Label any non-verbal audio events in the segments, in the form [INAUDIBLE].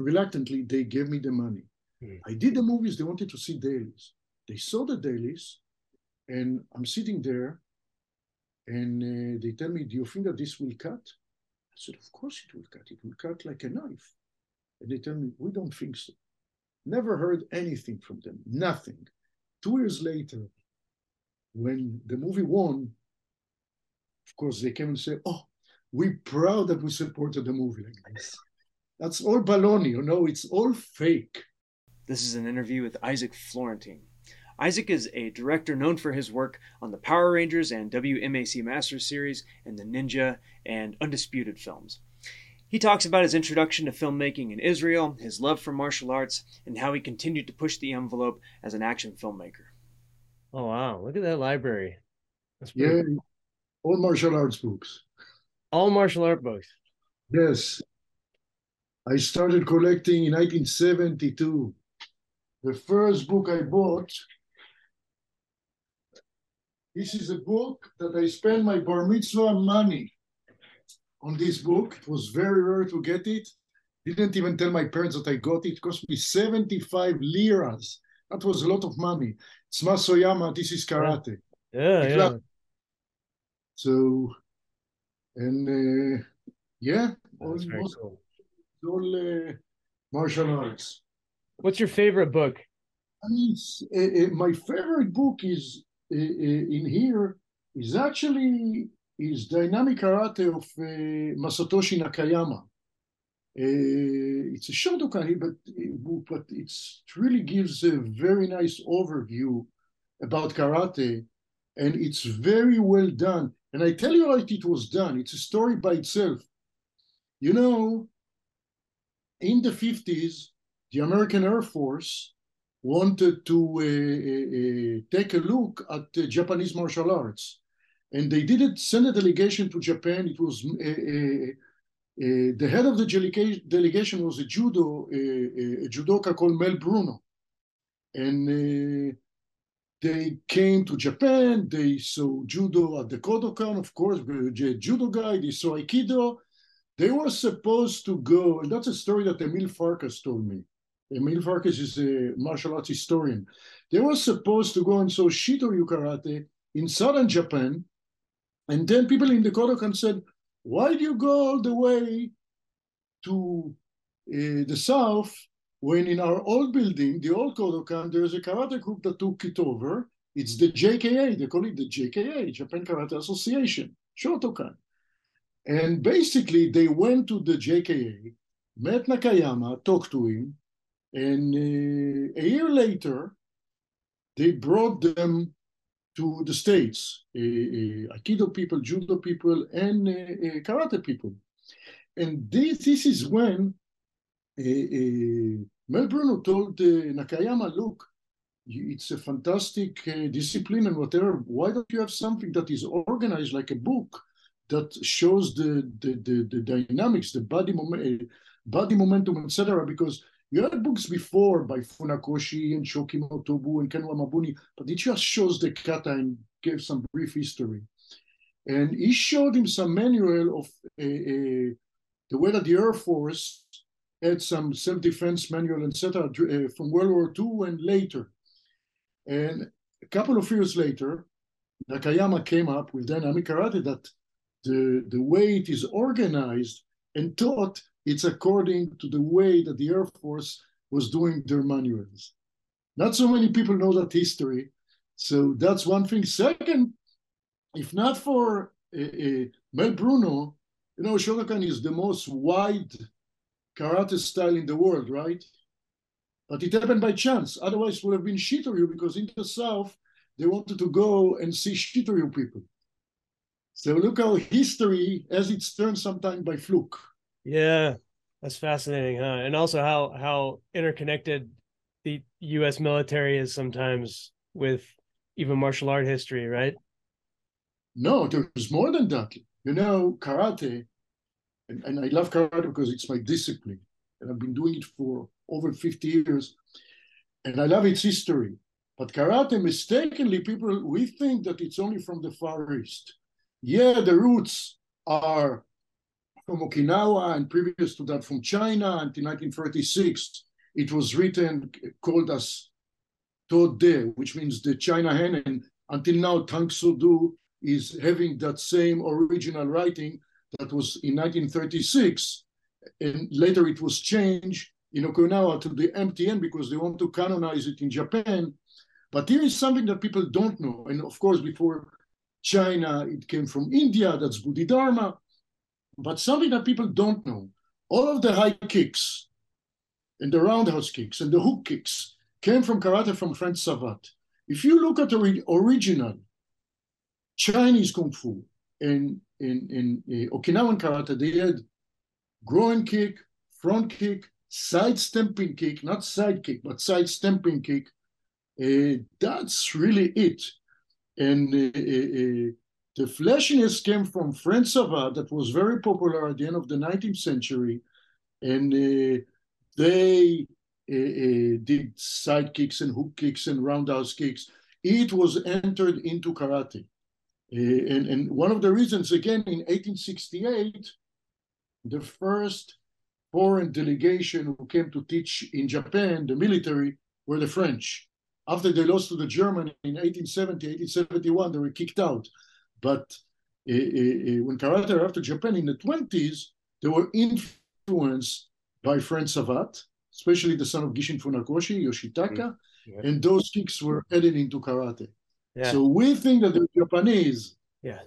reluctantly, they gave me the money. Hmm. I did the movies, they wanted to see dailies. They saw the dailies, and I'm sitting there, and uh, they tell me, Do you think that this will cut? I said, Of course it will cut. It will cut like a knife. And they tell me, We don't think so. Never heard anything from them, nothing. Two years later, when the movie won, of course, they came and said, Oh, we're proud that we supported the movie like this. That's all baloney, you know, it's all fake. This is an interview with Isaac Florentine. Isaac is a director known for his work on the Power Rangers and WMAC Masters series and the Ninja and Undisputed films. He talks about his introduction to filmmaking in Israel, his love for martial arts, and how he continued to push the envelope as an action filmmaker. Oh wow! Look at that library. That's Yeah, pretty- all martial arts books. all martial art books. Yes. I started collecting in 1972. The first book I bought, this is a book that I spent my bar mitzvah money on this book. It was very rare to get it. Didn't even tell my parents that I got it. It cost me 75 liras. That was a lot of money. It's Mas Oyama, this is karate. Yeah, It's yeah. So, and uh, yeah, all, That's very cool. All uh, martial arts. What's your favorite book? Uh, uh, my favorite book is in here is actually is Dynamic Karate of uh, Masatoshi Nakayama. Uh, it's a Shotokan but uh, but it's, it really gives a very nice overview about karate, and it's very well done. And I tell you how it was done. It's a story by itself. You know, in the 50s, the American Air Force wanted to uh, uh, uh, take a look at the Japanese martial arts. And they didn't send a delegation to Japan. It was uh, uh, uh, the head of the delega- delegation was a judo, a judoka called Mel Bruno. And they came to Japan. They saw judo at the Kodokan, of course, judo guy. They saw Aikido. They were supposed to go, and that's a story that Emil Farkas told me. Emil Farkas is a martial arts historian. They were supposed to go and saw Shitoryu karate in southern Japan. And then people in the Kodokan said, why do you go all the way to uh, the south when in our old building, the old Kodokan, there's a karate group that took it over. It's the JKA, they call it the JKA, Japan Karate Association, Shotokan. And basically, they went to the JKA, met Nakayama, talked to him, and uh, a year later, they brought them to the States, uh, uh, Aikido people, Judo people, and uh, Karate people. And this, this is when Mel Bruno told uh, Nakayama, look, it's a fantastic uh, discipline and whatever. Why don't you have something that is organized like a book that shows the the, the, the dynamics, the body moment, body momentum, etc. Because you had books before by Funakoshi and Choki Motobu and Kenwa Mabuni, but it just shows the kata and gave some brief history. And he showed him some manual of uh, uh, the way that the Air Force had some self-defense manual, etc., from World War II and later. And a couple of years later, Nakayama came up with dynamic karate that the, the way it is organized and taught, it's according to the way that the Air Force was doing their manuals. Not so many people know that history. So that's one thing. Second, if not for uh, uh, Mel Bruno, you know, Shotokan is the most wide karate style in the world, right? But it happened by chance. Otherwise, it would have been Shitoryu because in the south, they wanted to go and see Shitoryu people. So look how history as its turned sometimes by fluke. Yeah, that's fascinating, huh? And also how how interconnected the U.S. military is sometimes with even martial art history, right? No, there's more than that. You know, karate, and, and I love karate because it's my discipline, and I've been doing it for over 50 years, and I love its history. But karate, mistakenly, people, we think that it's only from the Far East. Yeah, the roots are from Okinawa and previous to that from China until 1936. It was written called as Tode, which means the China hen, and until now Tang Soo Do is having that same original writing that was in 1936, and later it was changed in Okinawa to the MTN because they want to canonize it in Japan. But here is something that people don't know, and of course before China it came from India. That's Bodhidharma. But something that people don't know, all of the high kicks and the roundhouse kicks and the hook kicks came from karate from French Savate. If you look at the original Chinese Kung Fu in, in, in uh, Okinawan karate, they had groin kick, front kick, side stamping kick, not side kick, but side stamping kick. Uh, that's really it. And uh, uh, uh the flashiness came from French Savate that was very popular at the end of the 19th century. And uh, they uh, did side kicks and hook kicks and roundhouse kicks. It was entered into karate. and, and one of the reasons, again, in 1868, the first foreign delegation who came to teach in Japan, the military, were the French. After they lost to the German in 1870, 1871, they were kicked out. But uh, uh, when karate arrived to Japan in the 20s, they were influenced by French Savate, especially the son of Gichin Funakoshi, Yoshitaka, mm yeah. and those kicks were added into karate. Yeah. So we think that the Japanese yeah.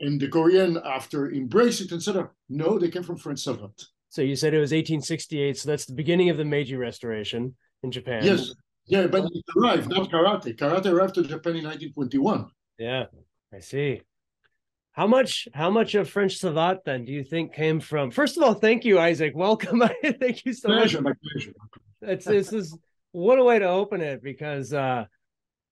and the Korean, after embrace it, etc., no, they came from French Savate. So you said it was 1868, so that's the beginning of the Meiji Restoration in Japan. Yes, yeah, but it arrived, not karate. Karate arrived to Japan in 1921. Yeah. I see. How much how much of French Savate then do you think came from? First of all, thank you, Isaac. Welcome. [LAUGHS] thank you so pleasure, much. My pleasure. It's this is what a way to open it because uh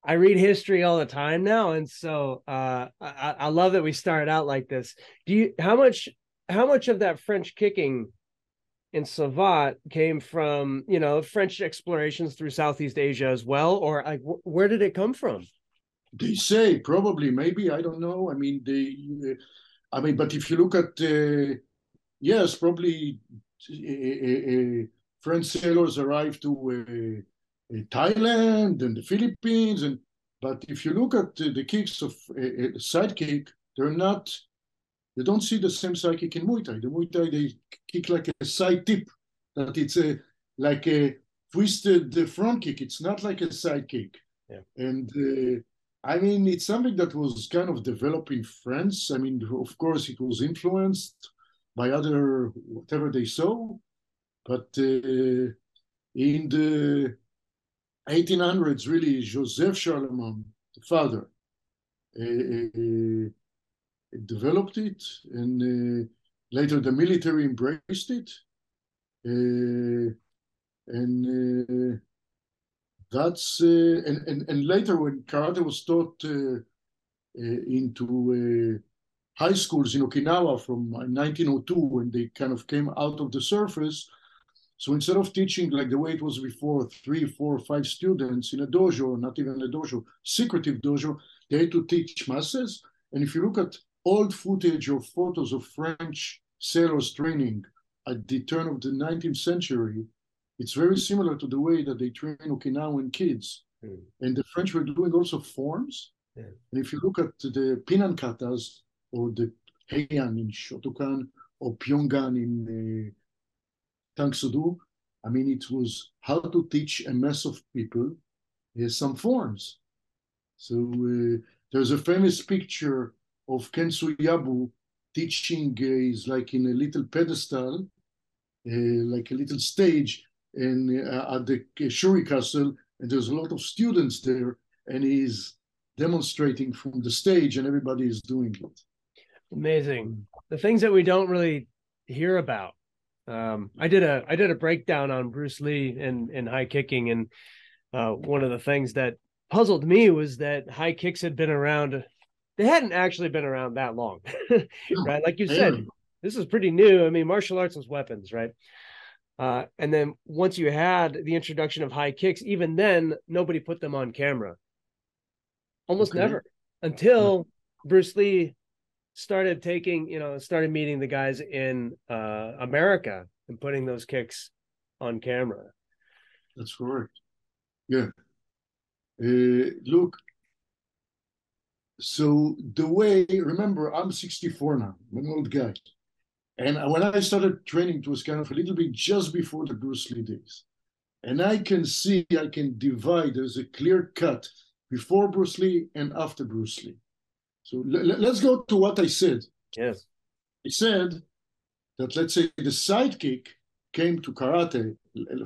I read history all the time now, and so uh, I, I love that we started out like this. Do you how much how much of that French kicking in Savate came from you know French explorations through Southeast Asia as well, or like where did it come from? They say probably, maybe I don't know. I mean, they. Uh, I mean, but if you look at uh, yes, probably uh, French sailors arrived to Thailand and the Philippines, and but if you look at the kicks of uh, side kick, they're not. You don't see the same side kick in Muay Thai. The Muay Thai they kick like a side tip, that it's a like a twisted front kick. It's not like a side kick. Yeah. And uh, I mean, it's something that was kind of developed in France. I mean, of course, it was influenced by other whatever they saw, but uh, in the 1800s, really, Joseph Charlemagne, the father, uh, uh, developed it, and uh, later the military embraced it, uh, and uh, that's and, and and later when karate was taught into high schools in Okinawa from 1902 when they kind of came out of the surface. So instead of teaching like the way it was before, three, four, five students in a dojo, not even a dojo, secretive dojo, they had to teach masses. And if you look at old footage or photos of French sailors training at the turn of the 19th century, it's very similar to the way that they train Okinawan kids. Mm. And the French were doing also forms. Yeah. And if you look at the Pinan katas or the Heian in Shotokan or Pyongan in uh, Tang Soo Do, I mean, it was how to teach a mass of people uh, some forms. So uh, there's a famous picture of Ken Yabu teaching, uh, is like in a little pedestal, uh, like a little stage, in uh, at the Shuri Castle, and there's a lot of students there, and he's demonstrating from the stage, and everybody is doing it. Amazing. The things that we don't really hear about. Um, I did a I did a breakdown on Bruce Lee and and high kicking, and uh, one of the things that puzzled me was that high kicks had been around. They hadn't actually been around that long, [LAUGHS] right? Like you said, this is pretty new. I mean, martial arts was weapons, right? Uh, and then once you had the introduction of high kicks, even then nobody put them on camera. Almost okay. never until Bruce Lee started taking, you know, started meeting the guys in uh, America and putting those kicks on camera. That's correct. Yeah. Uh, look, so the way, remember, I'm 64 now, I'm an old guy. And when I started training, it was kind of a little bit just before the Bruce Lee days. And I can see, I can divide, there's a clear cut before Bruce Lee and after Bruce Lee. So let's go to what I said. Yes. I said that, let's say, the sidekick came to karate,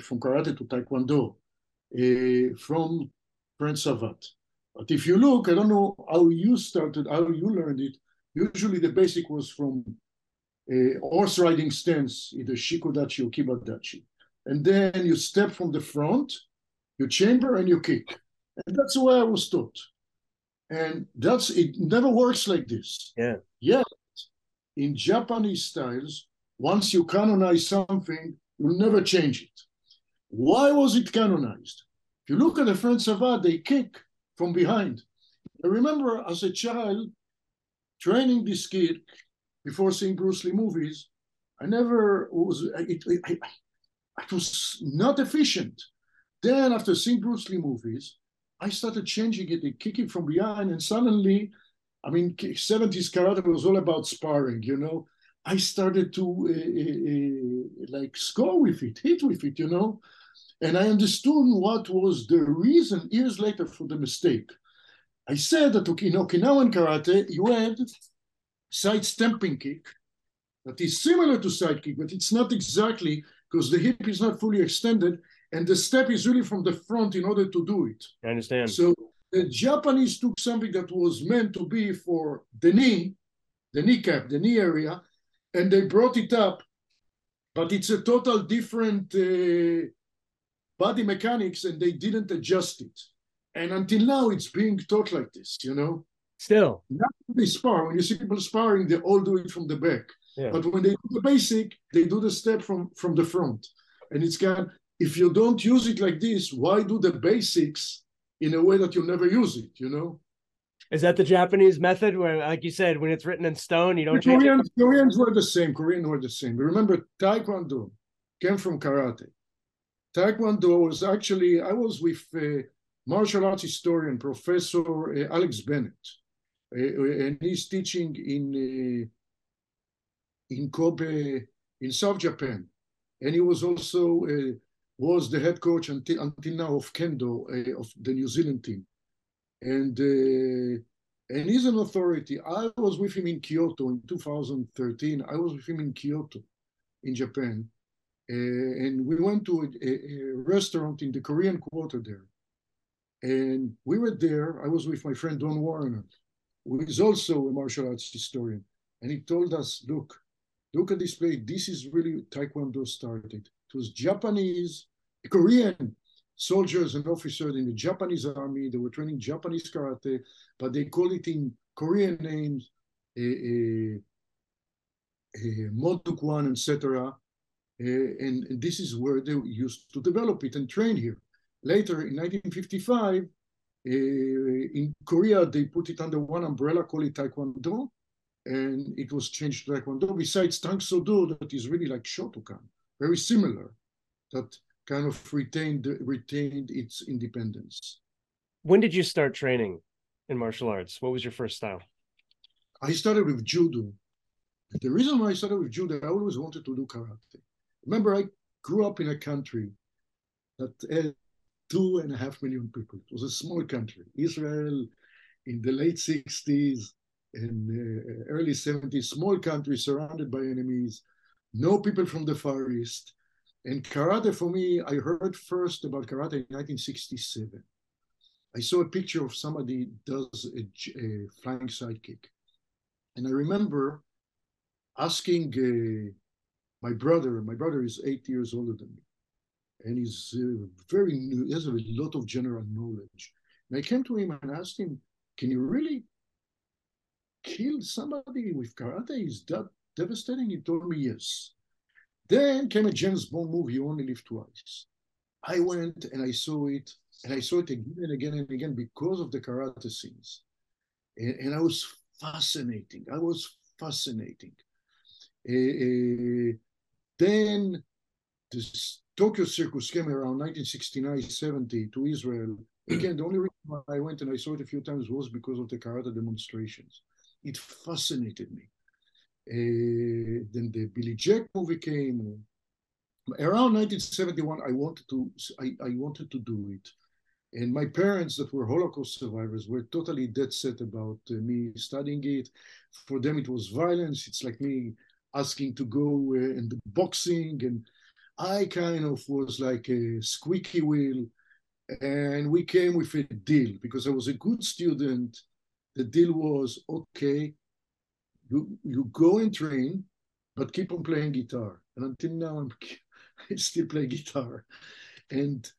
from karate to taekwondo, uh, from French Savate. But if you look, I don't know how you started, how you learned it. Usually the basic was from a horse riding stance, either shikodachi or kibadachi. And then you step from the front, you chamber and you kick. And that's the way I was taught. And that's it never works like this. Yeah. Yet in Japanese styles, once you canonize something, you'll never change it. Why was it canonized? If you look at the French Savate, they kick from behind. I remember as a child training this kid before seeing Bruce Lee movies. I never was, it, it, it, it was not efficient. Then after seeing Bruce Lee movies, I started changing it kicking from behind, and suddenly, I mean, 70s karate was all about sparring, you know. I started to uh, uh, like score with it, hit with it, you know. And I understood what was the reason years later for the mistake. I said that in Okinawan karate, you had side stamping kick that is similar to side kick, but it's not exactly because the hip is not fully extended and the step is really from the front in order to do it. I understand. So the Japanese took something that was meant to be for the knee, the kneecap, the knee area, and they brought it up, but it's a total different uh, body mechanics, and they didn't adjust it. And until now, it's being taught like this, you know. Still, not they spar. When you see people sparring, they all do it from the back. Yeah. But when they do the basic, they do the step from from the front, and it's kind. Of, if you don't use it like this, why do the basics in a way that you'll never use it? You know. Is that the Japanese method where, like you said, when it's written in stone, you don't Koreans, it? Koreans were the same. Koreans were the same. Remember, Taekwondo came from karate. Taekwondo was actually, I was with martial arts historian, Professor uh, Alex Bennett, uh, and he's teaching in, uh, in Kobe, in South Japan. And he was also was the head coach until, until now of Kendo, of the New Zealand team. And and he's an authority. I was with him in Kyoto in 2013. I was with him in Kyoto, in Japan, uh, and we went to a, a, restaurant in the Korean Quarter there. And we were there. I was with my friend Don Warrener, who is also a martial arts historian, and he told us, "Look, look at this place. This is really Taekwondo started. It was Japanese, Korean soldiers and officers in the Japanese army. They were training Japanese karate, but they call it in Korean names, uh, uh, uh, Moo Duk Kwan, etc. Uh, and, and this is where they used to develop it and train here. Later, in 1955, uh, in Korea, they put it under one umbrella, call it Taekwondo, and it was changed to Taekwondo. Besides Tang Soo Do, that is really like Shotokan, very similar, that kind of retained retained its independence. When did you start training in martial arts? What was your first style? I started with judo. The reason why I started with judo, I always wanted to do karate. Remember, I grew up in a country that had two and a half million people. It was a small country. Israel in the late 60s and uh, early 70s, small country surrounded by enemies, no people from the Far East. And karate for me, I heard first about karate in 1967. I saw a picture of somebody does a, a flying sidekick. And I remember asking uh, my brother, my brother is eight years older than me, and he's uh, very new, he has a lot of general knowledge. And I came to him and asked him, Can you really kill somebody with karate? Is that devastating? He told me yes. Then came a James Bond movie, You Only Live Twice. I went and I saw it, and I saw it again and again and again because of the karate scenes. And, and I was fascinating. I was fascinating. Uh, then the Tokyo Circus came around 1969-70 to Israel. Again, the only reason I went and I saw it a few times was because of the karate demonstrations. It fascinated me. Uh, then the Billy Jack movie came. Around 1971, I wanted to I, I wanted to do it. And my parents, that were Holocaust survivors, were totally dead set about uh, me studying it. For them, it was violence. It's like me asking to go uh, in the boxing, and I kind of was like a squeaky wheel. And we came with a deal because I was a good student. The deal was okay, you you go and train, but keep on playing guitar. And until now, I'm [LAUGHS] I still play guitar. And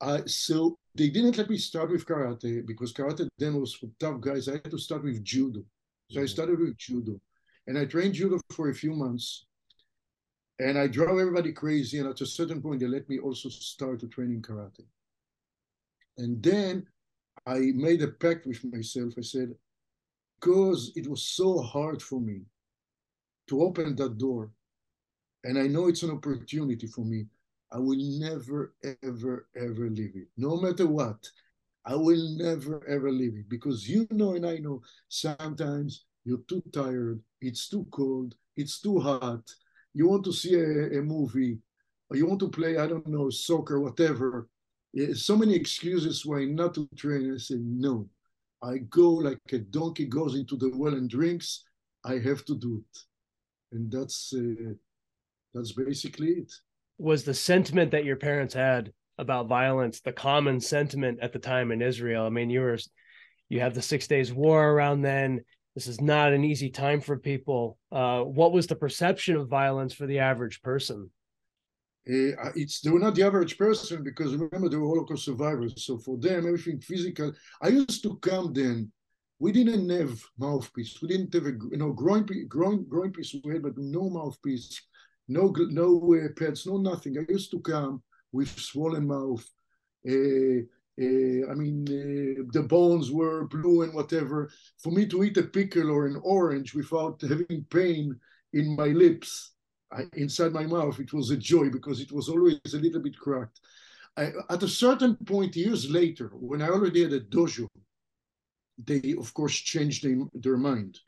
I so they didn't let me start with karate because karate then was for tough guys. I had to start with judo. So I started with judo. And I trained judo for a few months. And I drove everybody crazy. And at a certain point, they let me also start to train in karate. And then I made a pact with myself. I said, because it was so hard for me to open that door, and I know it's an opportunity for me, I will never, ever, ever leave it. No matter what, I will never, ever leave it because you know, and I know sometimes you're too tired, it's too cold, it's too hot, you want to see a, a movie, you want to play, I don't know, soccer, whatever. So many excuses why not to train. I say, no, I go like a donkey goes into the well and drinks. I have to do it, and that's uh, that's basically it. Was the sentiment that your parents had about violence the common sentiment at the time in Israel? I mean, you were you have the Six Days War around then. This is not an easy time for people. Uh, what was the perception of violence for the average person? Uh, it's they were not the average person because remember they were Holocaust survivors. So for them, everything physical. I used to come then. We didn't have mouthpiece. We didn't have a you know growing growing growing piece we had, but no mouthpiece, no no uh, pads, no nothing. I used to come with swollen mouth. Uh, uh, I mean, uh, the bones were blue and whatever. For me to eat a pickle or an orange without having pain in my lips I, inside my mouth, it was a joy because it was always a little bit cracked. I, at a certain point, years later, when I already had a dojo, they of course changed their, their mind.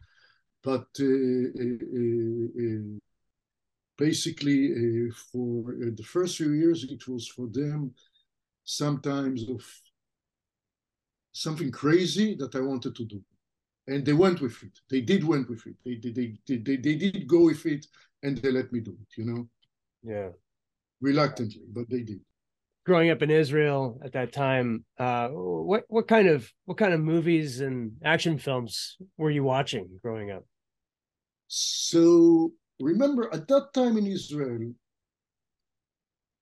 But uh, basically, for the first few years, it was for them sometimes of something crazy that I wanted to do. And they went with it. They did went with it. They did. They, they, they, they did go with it and they let me do it, you know? Yeah. Reluctantly, but they did. Growing up in Israel at that time, uh, what what kind of what kind of movies and action films were you watching growing up? So remember, at that time in Israel,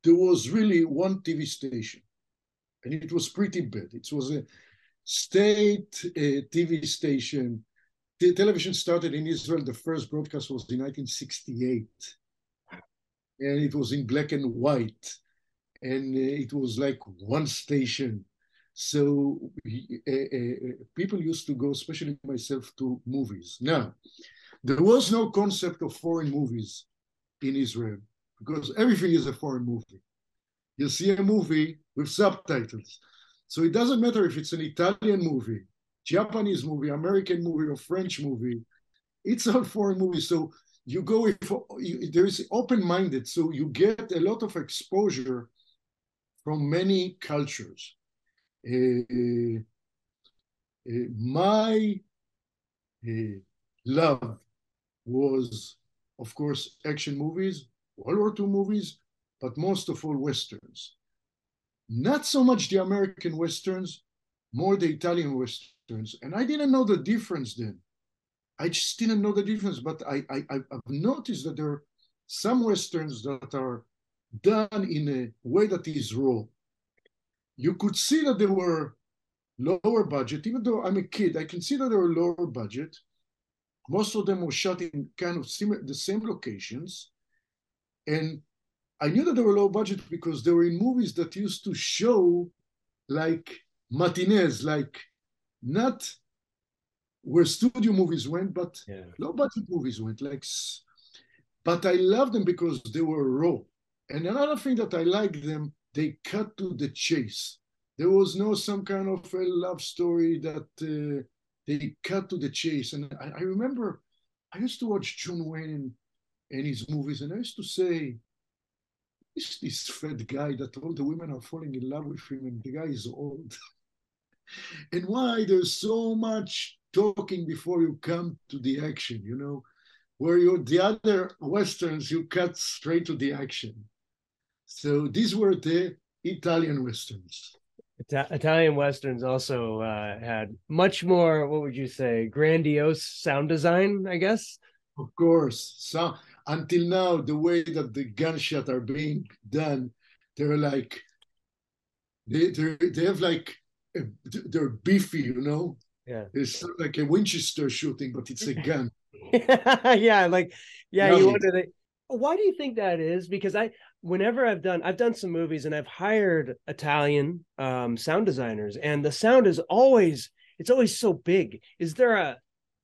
there was really one TV station, and it was pretty bad. It was a state uh, TV station the television started in Israel. The first broadcast was in 1968, and it was in black and white, and uh, it was like one station. So uh, uh, people used to go, especially myself, to movies. Now, there was no concept of foreign movies in Israel because everything is a foreign movie. You see a movie with subtitles. So it doesn't matter if it's an Italian movie Japanese movie, American movie, or French movie. It's a foreign movie. So you go with, you, there is open-minded. So you get a lot of exposure from many cultures. Uh, uh, my uh, love was, of course, action movies, World War II movies, but most of all Westerns. Not so much the American Westerns, more the Italian Westerns and I didn't know the difference then. I just didn't know the difference, but I, I I've noticed that there are some Westerns that are done in a way that is raw. You could see that they were lower budget, even though I'm a kid, I can see that they were lower budget. Most of them were shot in kind of similar, the same locations. And I knew that they were low budget because they were in movies that used to show like matinees, like not where studio movies went, but Yeah. low budget movies went. Like, but I love them because they were raw. And another thing that I like them, they cut to the chase. There was no some kind of a love story that uh, they cut to the chase. And I, I remember I used to watch John Wayne and, and his movies, and I used to say, is this fat guy that all the women are falling in love with him, and the guy is old? [LAUGHS] and why there's so much talking before you come to the action, you know? Where you the other westerns, you cut straight to the action. So these were the Italian westerns. Ita- Italian westerns also uh, had much more. What would you say? Grandiose sound design, I guess. Of course, so until now, the way that the gunshot are being done, they're like they they they have like a, they're beefy, you know. Yeah. It's like a Winchester shooting, but it's a [LAUGHS] gun. [LAUGHS] yeah, like yeah, you wonder that. Why do you think that is? Because I, whenever I've done, I've done some movies and I've hired Italian um, sound designers, and the sound is always, it's always so big. Is there a,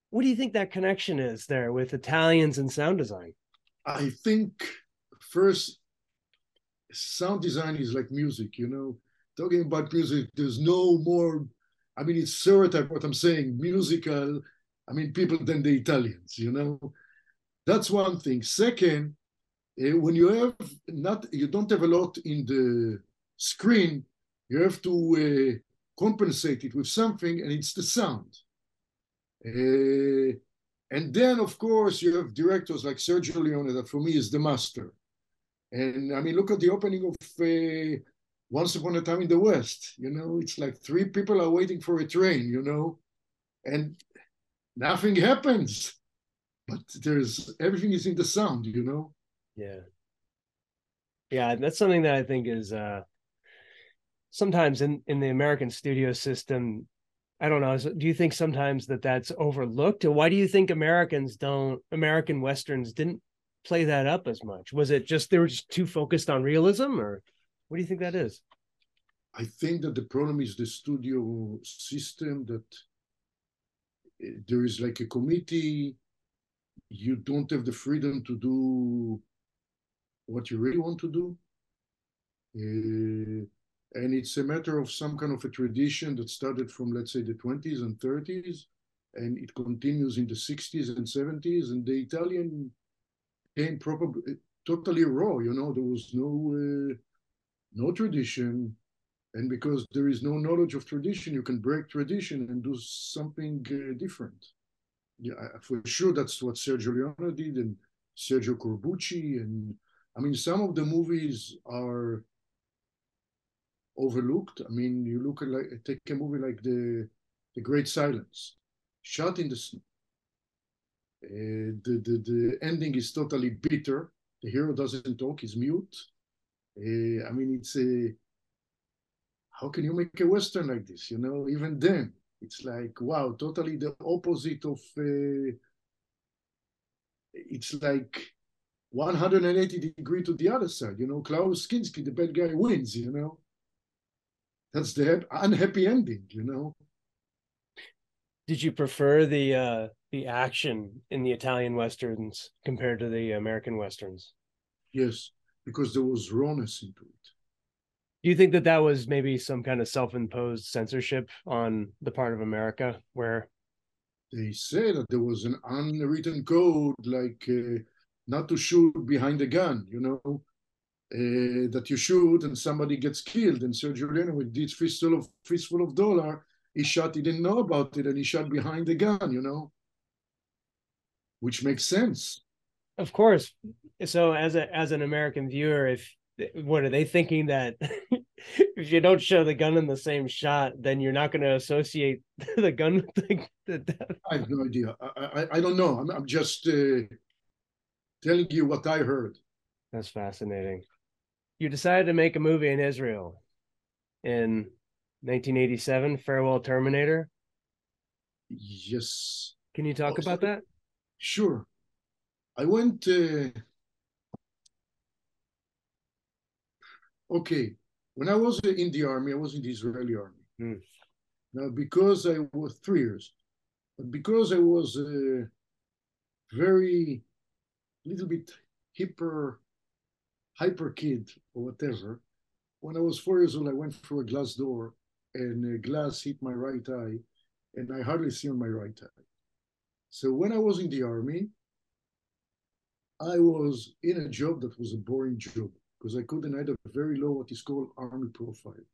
what do you think that connection is there with Italians and sound design? I think first sound design is like music, you know. Talking about music, there's no more. I mean, it's stereotype what I'm saying, musical. I mean, people than the Italians, you know. That's one thing. Second, eh, when you have not, you don't have a lot in the screen. You have to uh, compensate it with something, and it's the sound. Uh, and then, of course, you have directors like Sergio Leone, that for me is the master. And I mean, look at the opening of uh, Once Upon a Time in the West. You know, it's like three people are waiting for a train, you know, and nothing happens. But there's everything is in the sound, you know. Yeah. Yeah, that's something that I think is uh sometimes in in the American studio system I don't know, do you think sometimes that that's overlooked? Why do you think Americans don't American westerns didn't play that up as much? Was it just they were just too focused on realism or what do you think that is? I think that the problem is the studio system that uh, there is like a committee. You don't have the freedom to do what you really want to do. Uh, and it's a matter of some kind of a tradition that started from, let's say, the 20s and 30s, and it continues in the 60s and 70s. And the Italian came probably totally raw, you know, there was no. Uh, no tradition and because there is no knowledge of tradition you can break tradition and do something uh, different yeah for sure that's what sergio leone did and sergio corbucci and i mean some of the movies are overlooked i mean you look at like take a movie like the the great silence shot in the snow uh, the, the the ending is totally bitter the hero doesn't talk he's mute uh, I mean, it's a how can you make a western like this? You know, even then, it's like wow, totally the opposite of. Uh, it's like 180 degree to the other side. You know, Klaus Kinski, the bad guy, wins. You know, that's the unhappy ending. You know, Did you prefer the uh the action in the Italian westerns compared to the American westerns? yes, because there was rawness into it. Do you think that that was maybe some kind of self-imposed censorship on the part of America where they say that there was an unwritten code like uh, not to shoot behind the gun you know uh, that you shoot and somebody gets killed and sergio leone with this fistful of fistful of dollar he shot he didn't know about it and he shot behind the gun you know? Which makes sense. Of course. So as a as an american viewer if what are they thinking that [LAUGHS] if you don't show the gun in the same shot then you're not going to associate [LAUGHS] the gun with the, the death? I have no idea. I i, I don't know. I'm, I'm just uh, telling you what i heard. That's fascinating you decided to make a movie in israel in 1987 farewell terminator yes can you talk Oh, about that Sure. I went. Uh, okay, when I was in the army, I was in the Israeli army. Hmm. Now, because I was three years, But because I was a very little bit hipper, hyper kid or whatever, when I was four years old, I went through a glass door and a glass hit my right eye, and I hardly see on my right eye. So when I was in the army, I was in a job that was a boring job because I couldn't have a very low what is called army profile.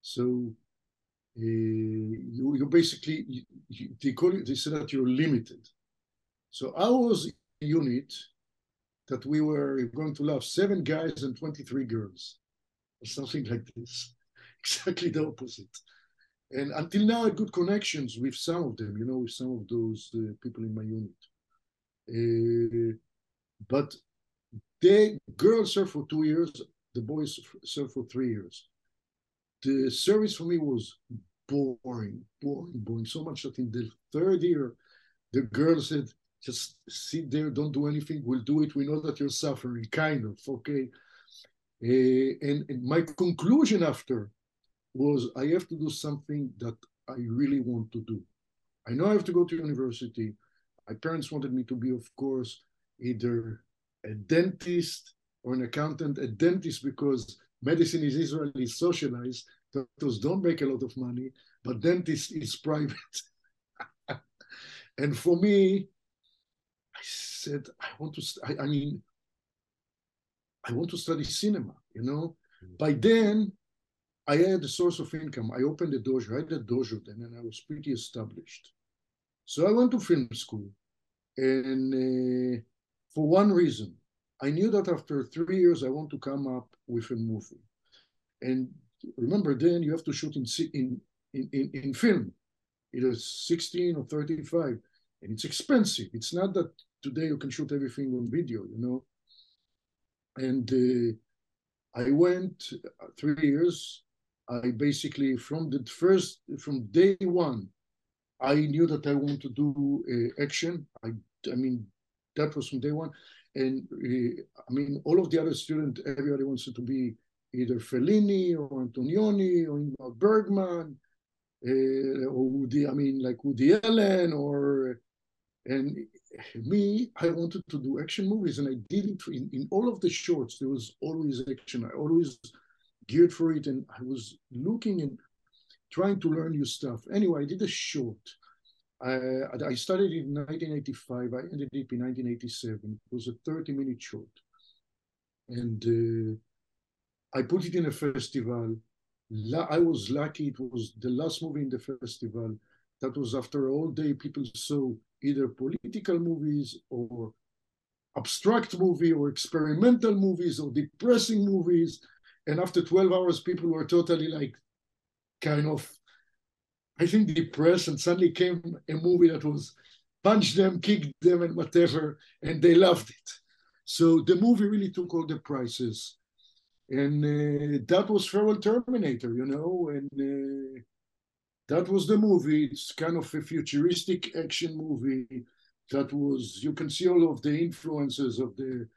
So uh, you you basically you, you, they call it they say that you're limited. So I was a unit that we were going to love seven guys and 23 girls, or something like this. [LAUGHS] Exactly the opposite. And until now, I good connections with some of them, you know, with some of those uh, people in my unit. Uh, but the girls served for two years, the boys served for three years. The service for me was boring, boring, boring. So much that in the third year, the girl said, just sit there, don't do anything, we'll do it. We know that you're suffering, kind of, okay? Uh, and, and my conclusion after was I have to do something that I really want to do. I know I have to go to university. My parents wanted me to be, of course, either a dentist or an accountant, a dentist because medicine is Israeli socialized. Doctors don't make a lot of money, but dentist is [LAUGHS] private. and for me, I said, I want to, I, I mean, I want to study cinema, you know? Mm-hmm. By then, I had a source of income. I opened a dojo. I had a dojo then, and I was pretty established. So I went to film school. And uh, for one reason. I knew that after three years, I want to come up with a movie. And remember, then you have to shoot in in in, in film, It is 16 or 35, and it's expensive. It's not that today you can shoot everything on video, you know. And uh, I went uh, three years. I basically from the first from day one, I knew that I want to do uh, action. I I mean that was from day one. And uh, I mean, all of the other students, everybody wants to be either Fellini or Antonioni or Ingmar Bergman, uh, or Woody, I mean, like Woody Allen, or and me, I wanted to do action movies, and I did it in, in all of the shorts. There was always action. I always geared for it, and I was looking and trying to learn new stuff. Anyway, I did a short I, I started in 1985. I ended it in 1987. It was a 30 minute short. And uh, I put it in a festival. I was lucky. It was the last movie in the festival. That was after all day people saw either political movies or abstract movie or experimental movies or depressing movies. And after 12 hours, people were totally like kind of I think, depressed, and suddenly came a movie that was punch them, kick them, and whatever, and they loved it. So the movie really took all the prizes. And uh, that was Farewell Terminator, you know, and uh, that was the movie. It's kind of a futuristic action movie that was, you can see all of the influences of the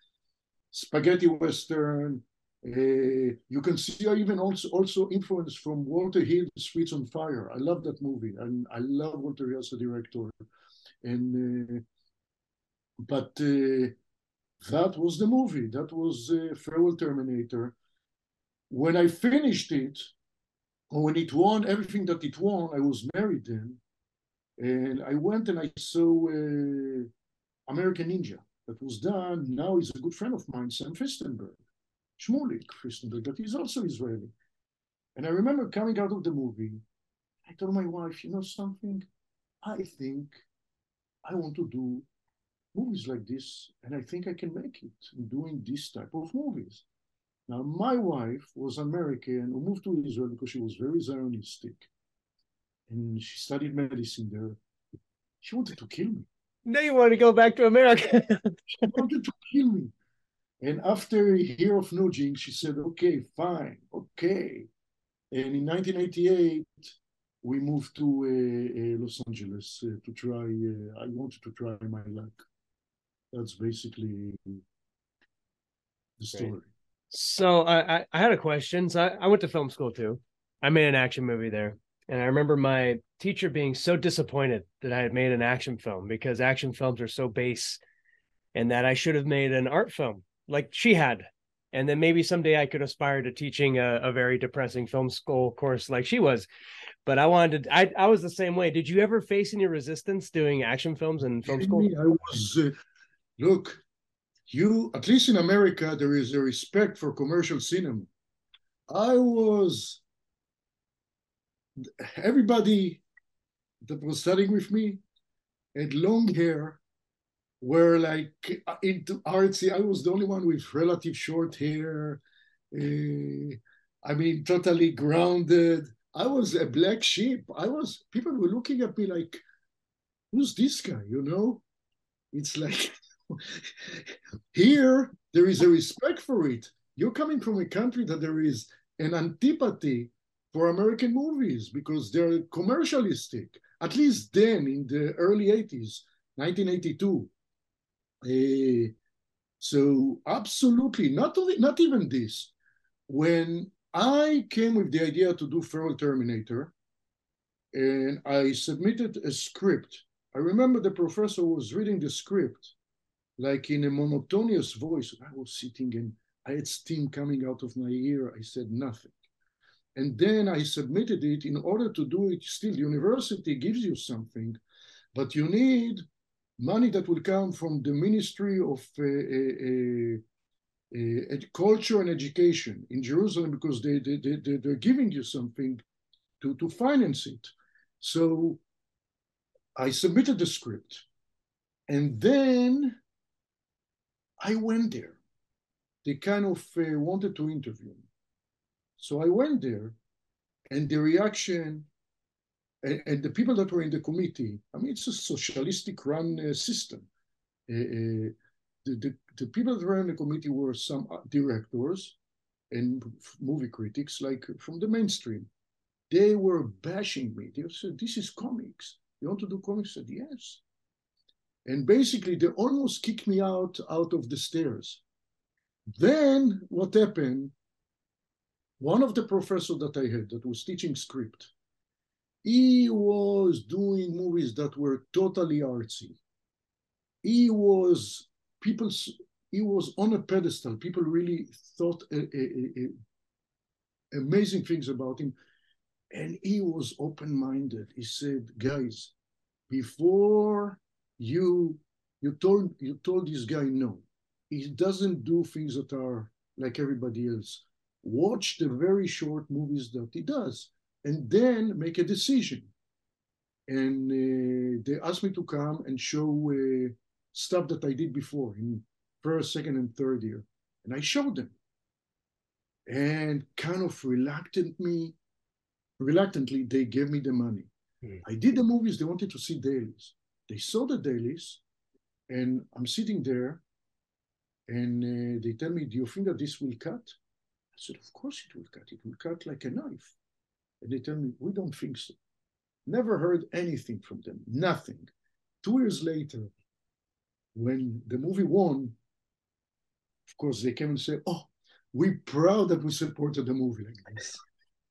spaghetti western, uh, you can see even also also influence from Walter Hill's Streets on Fire. I love that movie, and I love Walter Hill as a director. And uh, but uh, that was the movie. That was uh, Farewell Terminator. When I finished it, when it won everything that it won, I was married then, and I went and I saw uh, American Ninja. That was done. Now he's a good friend of mine, Sam Firstenberg Shmulik Firstenberg, but he's also Israeli. And I remember coming out of the movie, I told my wife, you know something? I think I want to do movies like this, and I think I can make it doing this type of movies. Now, my wife was American who moved to Israel because she was very Zionistic. And she studied medicine there. She wanted to kill me. Now you want to go back to America. [LAUGHS] she wanted to kill me. And after a year of nudging, she said, okay, fine, okay. And in 1988, we moved to uh, uh, Los Angeles uh, to try, uh, I wanted to try my luck. That's basically the story. Right. So I, I had a question. So I, I went to film school too. I made an action movie there. And I remember my teacher being so disappointed that I had made an action film because action films are so base and that I should have made an art film like she had. And then maybe someday I could aspire to teaching a, a very depressing film school course like she was. But I wanted to, I, I was the same way. Did you ever face any resistance doing action films and film school? I was, uh, look, you, at least in America, there is a respect for commercial cinema. I was, everybody that was studying with me had long hair, were like into artsy. I was the only one with relative short hair. Uh, I mean, totally grounded. I was a black sheep. I was, people were looking at me like, who's this guy, you know? It's like, [LAUGHS] here, there is a respect for it. You're coming from a country that there is an antipathy for American movies because they're commercialistic. At least then, in the early 80s, 1982. Uh, so absolutely, not, only, not even this. When I came with the idea to do Farewell Terminator, and I submitted a script. I remember the professor was reading the script like in a monotonous voice. I was sitting and I had steam coming out of my ear. I said nothing. And then I submitted it in order to do it. Still, university gives you something, but you need money that will come from the Ministry of uh, uh, uh, culture and education in Jerusalem because they, they, they, they're giving you something to, to finance it. So I submitted the script. And then I went there. They kind of uh, wanted to interview me. So I went there, and the reaction, and, and, the people that were in the committee, I mean, it's a socialistic run uh, system. Uh, uh the, the, the, people that were in the committee were some uh, directors and movie critics, like from the mainstream. They were bashing me. They said, This is comics. You want to do comics? I said, Yes. And basically, they almost kicked me out out of the stairs. Then what happened? One of the professors that I had that was teaching script, he was doing movies that were totally artsy. He was people. He was on a pedestal. People really thought a, a, a, amazing things about him, and he was open-minded. He said, "Guys, before you you told you told this guy no. He doesn't do things that are like everybody else. Watch the very short movies that he does and then make a decision. And uh, they asked me to come and show uh, stuff that i did before in first second and third year. And i showed them. And kind of reluctantly reluctantly they gave me the money. Mm. i did the movies. They wanted to see dailies they saw the dailies, and I'm sitting there, and uh, they tell me, "Do you think that this will cut?" I said, "Of course it will cut. It will cut like a knife." And they tell me, "We don't think so." Never heard anything from them. Nothing. Two years later, when the movie won, of course they came and said, "Oh, we're proud that we supported the movie like this."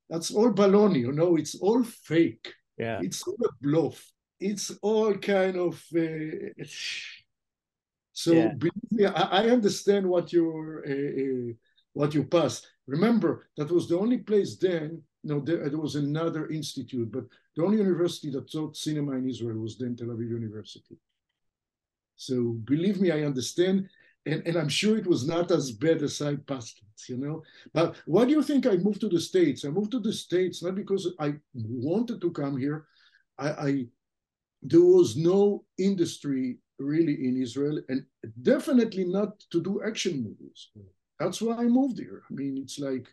That's all baloney, you know. It's all fake. Yeah. It's all a bluff it's all kind of uh, so yeah. believe me I, I, understand what you uh, uh, what you passed. Remember that was the only place then no there, there, was another institute but the only university that taught cinema in israel was then tel aviv university. So believe me i understand and, and i'm sure it was not as bad as i passed it you know? But why do you think i moved to the states? I moved to the states not because i wanted to come here. I, I there was no industry really in Israel, and definitely not to do action movies. That's why I moved here. I mean, it's like,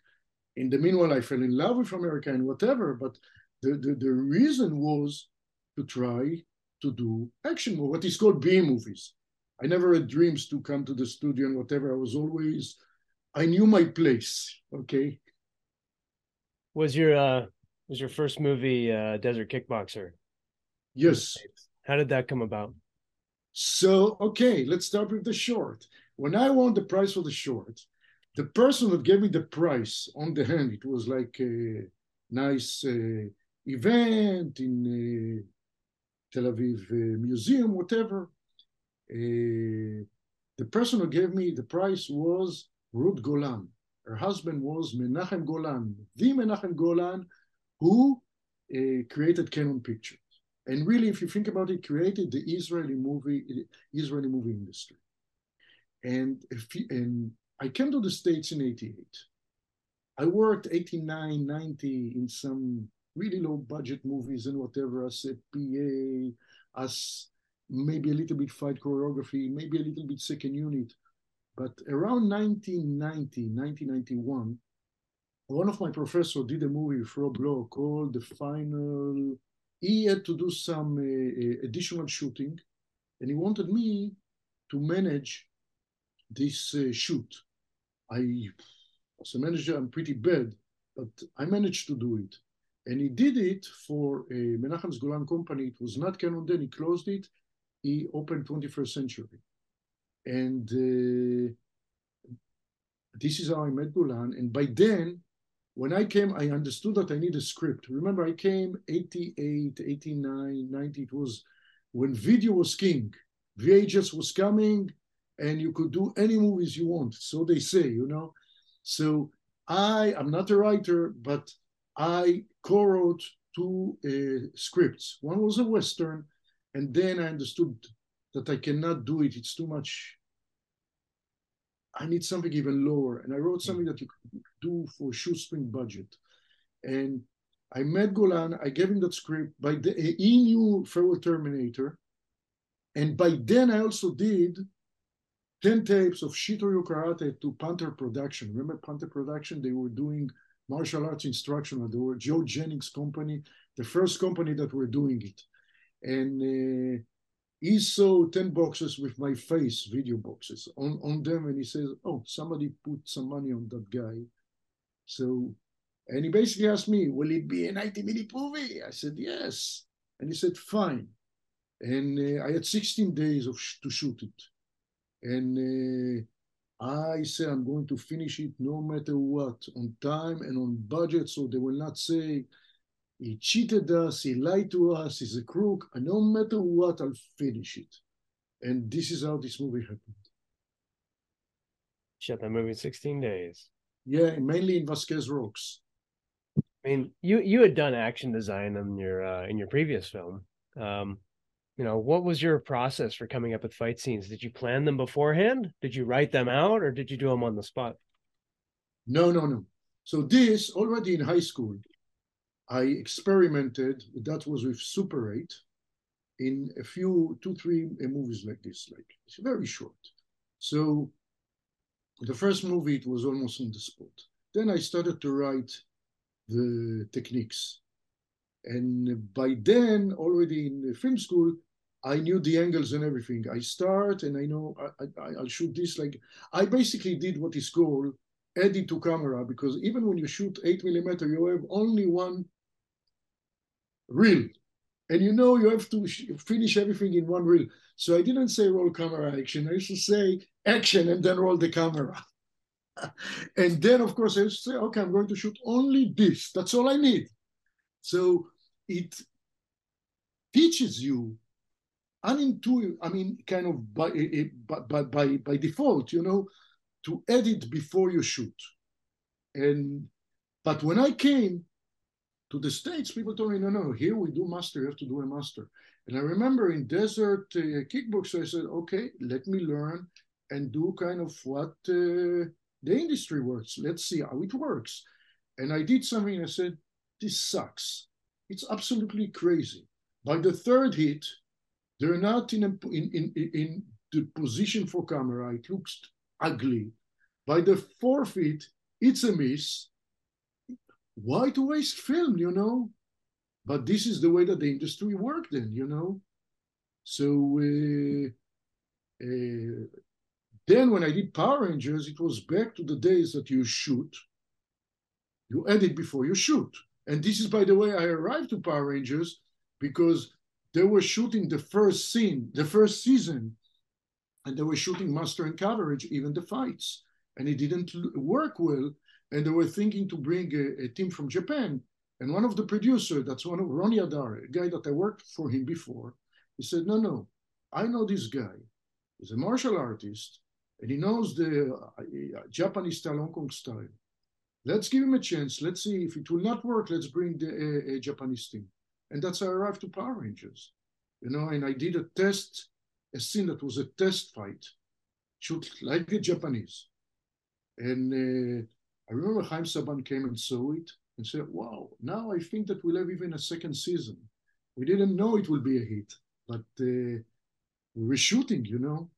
in the meanwhile, I fell in love with America and whatever, but the, the, the reason was to try to do action movies, what is called B movies. I never had dreams to come to the studio and whatever. I was always, I knew my place. Okay. Was your uh was your first movie uh Desert Kickboxer? Yes. How did that come about? So, okay, let's start with the short. When I won the prize for the short, the person that gave me the prize on the hand, it was like a nice uh, event, in Tel Aviv Museum, whatever. the person who gave me the prize was Ruth Golan. Her husband was Menachem Golan, the Menachem Golan, who uh, created Cannon Pictures. And really, if you think about it, created the Israeli movie, Israeli movie industry. And, if, and I came to the States in 88. I worked 89, 90 in some really low budget movies and whatever as a PA, as maybe a little bit fight choreography, maybe a little bit second unit. But around 1990, 1991, one of my professors did a movie with Rob Lowe called The Final. He had to do some uh, additional shooting, and he wanted me to manage this uh, shoot. I, as a manager, I'm pretty bad, but I managed to do it. And he did it for a Menachem's Golan company. It was not Cannon then, he closed it. He opened 21st Century. And uh, this is how I met Golan. And by then, when I came, I understood that I need a script. Remember, I came 88, 89, 90. It was when video was king. VHS was coming, and you could do any movies you want. So they say, you know. So I, I'm not a writer, but I co-wrote two uh, scripts. One was a western, and then I understood that I cannot do it. It's too much. I need something even lower. And I wrote something that you could do for shoestring budget. And I met Golan. I gave him that script. By the he knew Farewell Terminator, and by then I also did 10 tapes of Shitoryu Karate to Panther Production. Remember Panther Production? They were doing martial arts instruction. They were Joe Jennings company, the first company that were doing it. And uh, he saw 10 boxes with my face, video boxes on, on them. And he says, oh, somebody put some money on that guy. So, and he basically asked me, will it be a 90 minute movie? I said, yes. And he said, fine. And uh, I had 16 days of sh- to shoot it. And uh, I said I'm going to finish it no matter what, on time and on budget, so they will not say he cheated us, he lied to us, he's a crook. And no matter what, I'll finish it. And this is how this movie happened. Shot that movie in 16 days. Yeah, mainly in Vasquez Rocks. I mean, you you had done action design in your uh, in your previous film. Um, you know what was your process for coming up with fight scenes did you plan them beforehand did you write them out or did you do them on the spot no no no so this already in high school i experimented that was with super 8 in a few two three uh, movies like this like it's very short. So the first movie it was almost on the spot. Then i started to write the techniques. And by then already in the film school I knew the angles and everything. I start and I know I, will shoot this like I basically did what is called edit to camera because even when you shoot eight millimeter, you have only one reel, and you know you have to finish everything in one reel. So I didn't say roll camera action. I used to say action and then roll the camera. [LAUGHS] and then of course I used to say, okay, I'm going to shoot only this. That's all I need. So it teaches you unintuitive, I mean, kind of by, eh, eh, by, by, by default, you know, to edit before you shoot. And, but when I came to the States, people told me, no, no, here we do master, you have to do a master. And I remember in Desert uh, Kickboxer, I said, okay, let me learn and do kind of what uh, the industry works. Let's see how it works. And I did something, I said, this sucks. It's absolutely crazy. By the third hit, they're not in, a, in, in, in the position for camera. It looks ugly. By the fourth hit, it's a miss. Why to waste film, you know? But this is the way that the industry worked then, you know? So uh, uh, then when I did Power Rangers, it was back to the days that you shoot, you edit before you shoot. And this is, by the way, I arrived to Power Rangers because they were shooting the first scene, the first season, and they were shooting master and coverage, even the fights, and it didn't work well. And they were thinking to bring a, a team from Japan, And one of the producers, that's one of Ronnie Hadar, a guy that I worked for him before, he said, no, no, I know this guy. He's a martial artist, and he knows the uh, Japanese style, Hong Kong style. Let's give him a chance. Let's see if it will not work. Let's bring the uh, Japanese team. And that's how I arrived to Power Rangers. You know, and I did a test, a scene that was a test fight, shoot like the Japanese. And uh, I remember Chaim Saban came and saw it and said, wow, now I think that we'll have even a second season. We didn't know it will be a hit, but uh, we were shooting, you know.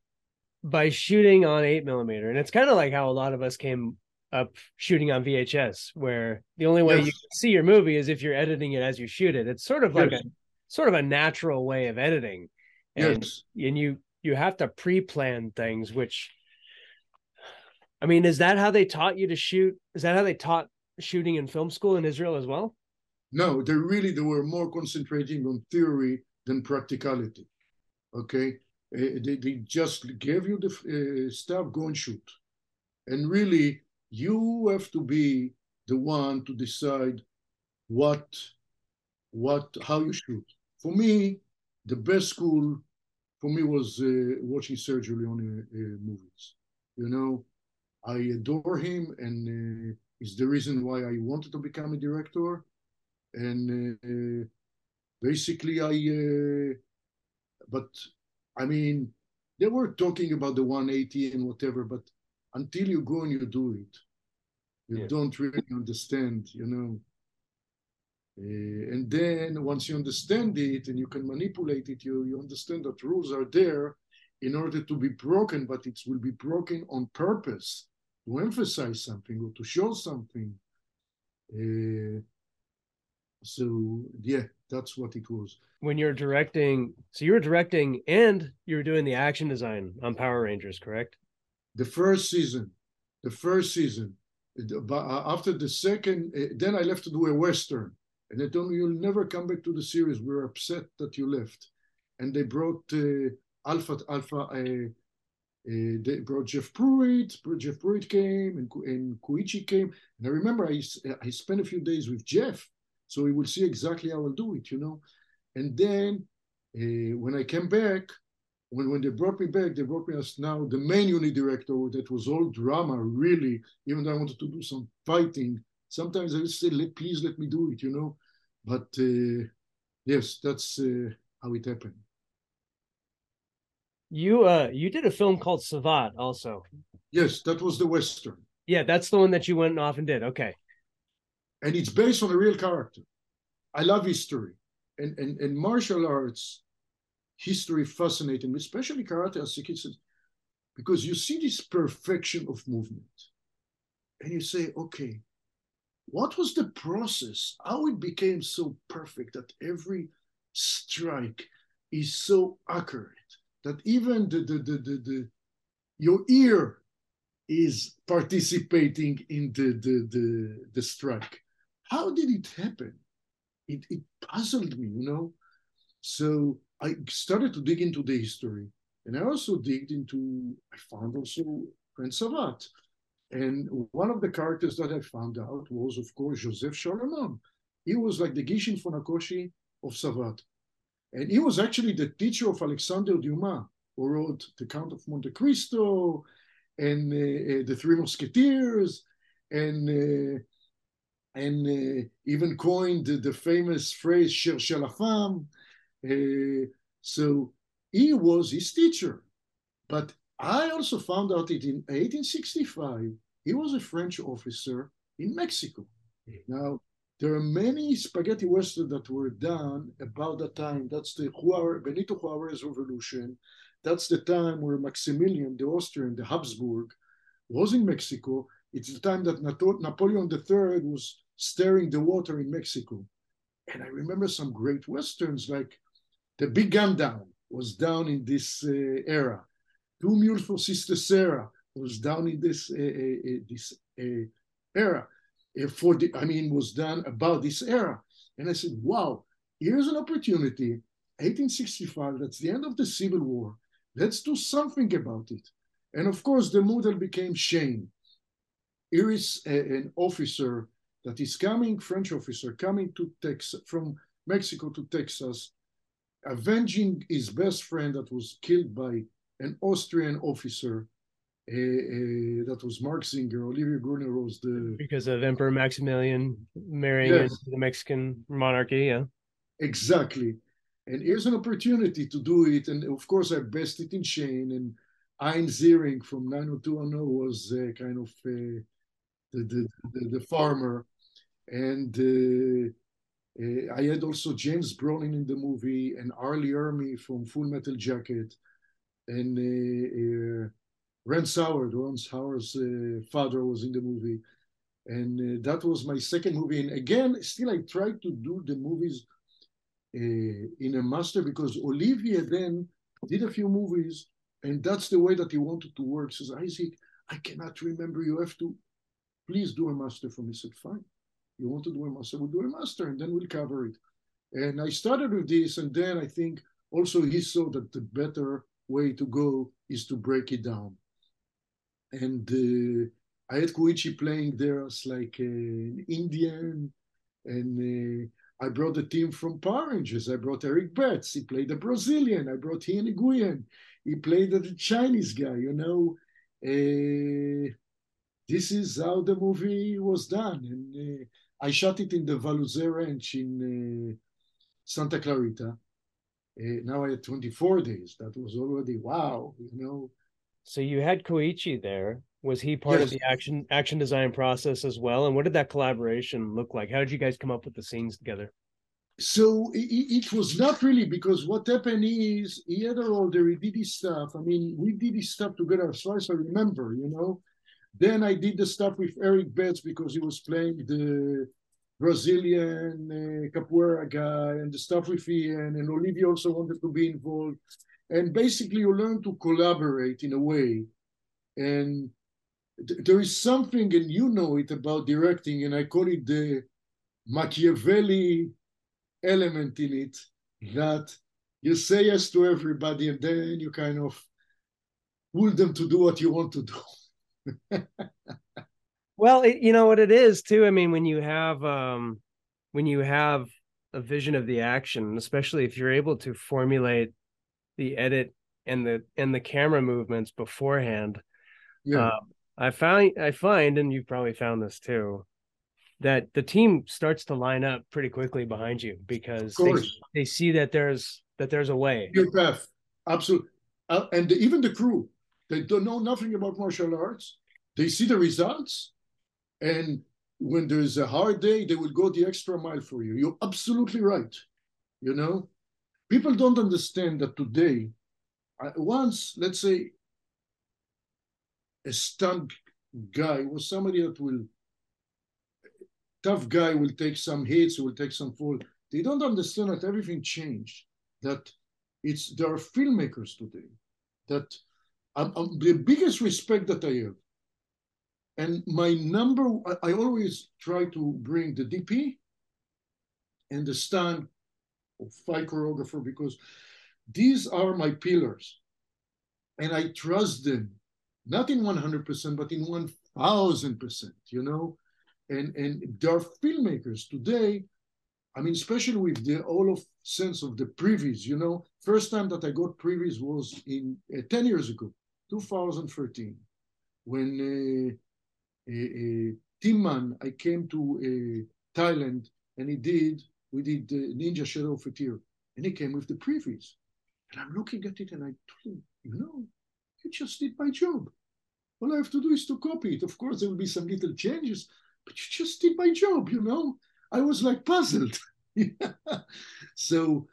By shooting on eight millimeter. And it's kind of like how a lot of us came up shooting on VHS, where the only way yes. you can see your movie is if you're editing it as you shoot it. It's sort of like yes. a sort of a natural way of editing. And, yes. and you you have to pre-plan things, which I mean, is that how they taught you to shoot? Is that how they taught shooting in film school in Israel as well? No, they really they were more concentrating on theory than practicality. Okay, uh, they, they just gave you the uh, stuff, go and shoot, and really you have to be the one to decide what what how you shoot. For me, the best school for me was uh, watching Sergio Leone movies. You know, I adore him, and uh, it's the reason why I wanted to become a director. And uh, basically, I, uh, but I mean, they were talking about the 180 and whatever, but until you go and you do it, you yeah. don't really understand, you know. Uh, and then once you understand it and you can manipulate it, you, you understand that rules are there in order to be broken, but it will be broken on purpose to emphasize something or to show something. Uh, so yeah, that's what it was. When you're directing, so you were directing and you were doing the action design on Power Rangers, correct? The first season, the first season. But after the second, uh, then I left to do a western, and they told me you'll never come back to the series. We're upset that you left, and they brought uh, Alpha Alpha uh, uh, they brought Jeff Pruitt. Jeff Pruitt came, and, and Koichi came. And I remember I, I spent a few days with Jeff, so he would see exactly how I'll do it, you know. And then uh, when I came back, when, when they brought me back, they brought me as now the main unit director that was all drama, really, even though I wanted to do some fighting. Sometimes I would say, please let me do it, you know. But uh, yes, that's uh, how it happened. You uh you did a film called Savate also. Yes, that was the western. Yeah, that's the one that you went off and did. Okay. And it's based on a real character. I love history. And and, and martial arts history fascinating, me, especially karate as a kid, because you see this perfection of movement. And you say, okay, what was the process? How it became so perfect that every strike is so accurate that even the, the, the, the, the your ear is participating in the, the, the, the strike. How did it happen? It, it puzzled me, you know. So I started to dig into the history. And I also digged into, I found also French Savate. And one of the characters that I found out was, of course, Joseph Charlemont. He was like the Gichin Funakoshi of Savate. And he was actually the teacher of Alexander Dumas, who wrote The Count of Monte Cristo and uh, uh, The Three Musketeers, and uh, and uh, even coined the, famous phrase "cherchez la femme." So he was his teacher. But I also found out that in 1865 he was a French officer in Mexico. Now there are many spaghetti westerns that were done about that time. That's the Juarez, Benito Juarez Revolution. That's the time where Maximilian, the Austrian, the Habsburg, was in Mexico. It's the time that Napoleon III was stirring the water in Mexico. And I remember some great westerns like The Big Gun Down was down in this uh, era. Two Mules for Sister Sarah was down in this, uh, uh, uh this uh, era Eh, for the, I mean, was done about this era. And I said, wow, here's an opportunity, 1865, that's the end of the Civil War. Let's do something about it. And of course, the model became Shane. Here is a, an officer that is coming, French officer coming to Texas from Mexico to Texas, avenging his best friend that was killed by an Austrian officer. Uh, uh, that was Marc Singer. Olivier Gruner was the because of Emperor Maximilian marrying yes. into the Mexican monarchy. Yeah, exactly. And here's an opportunity to do it. And of course, I bested in Shane and Ian Ziering from 90210 was uh, kind of uh, the, the, the, the, farmer. And uh, uh, I had also James Brolin in the movie and Arlie Lee Ermey from Full Metal Jacket and uh, uh, Rance Howard, Rance Howard's uh, father was in the movie. And uh, that was my second movie. And again, still I tried to do the movies uh, in a master because Olivier then did a few movies and that's the way that he wanted to work. Says, Isaac, I cannot remember. You have to please do a master for me. I said, fine. You want to do a master? We'll do a master and then we'll cover it. And I started with this, and then I think also he saw that the better way to go is to break it down. And uh, I had Koichi playing there as like an Indian, and uh, I brought a team from Power Rangers. I brought Eric Betts. He played a Brazilian. I brought Ian Nguyen. He played the Chinese guy. You know, uh, this is how the movie was done. And uh, I shot it in the Valuze Ranch in uh, Santa Clarita. Uh, now I had 24 days. That was already wow, you know. So you had Koichi there. Was he part yes. of the action action design process as well? And what did that collaboration look like? How did you guys come up with the scenes together? So it, it was not really because what happened is he had a role there. He did his stuff. I mean, we did his stuff together as far as I remember, you know. Then I did the stuff with Eric Betts because he was playing the Brazilian uh, capoeira guy and the stuff with Ian, and Olivier also wanted to be involved. And basically, you learn to collaborate in a way. And th- there is something, and you know it about directing, and I call it the Machiavelli element in it that you say yes to everybody, and then you kind of pull them to do what you want to do. [LAUGHS] well, it, you know what it is too. I mean, when you have um, when you have a vision of the action, especially if you're able to formulate the edit and the and the camera movements beforehand. Yeah. Uh, I find I find, and you've probably found this too, that the team starts to line up pretty quickly behind you because they, they see that there's that there's a way. Your path, absolutely, uh, and the, even the crew they don't know nothing about martial arts. They see the results, and when there's a hard day, they will go the extra mile for you. You're absolutely right. You know, people don't understand that today. Uh, once, let's say, a stunt guy was somebody that will tough guy will take some hits, will take some fall. They don't understand that everything changed. That it's there are filmmakers today that I'm, I'm the biggest respect that I have. And my number, I, I always try to bring the DP and the of fight choreographer because these are my pillars. And I trust them, not in 100%, but in 1000%, you know? And, and there are filmmakers today, I mean, especially with the all of sense of the previs, you know, first time that I got previs was in uh, 10 years ago. 2013, when uh, uh, Tim Man, I came to uh, Thailand and he did, we did uh, Ninja Shadow of Tear, and he came with the previs. And I'm looking at it and I told him, you know, you just did my job. All I have to do is to copy it. Of course, there will be some little changes, but you just did my job, you know? I was like puzzled. [LAUGHS] so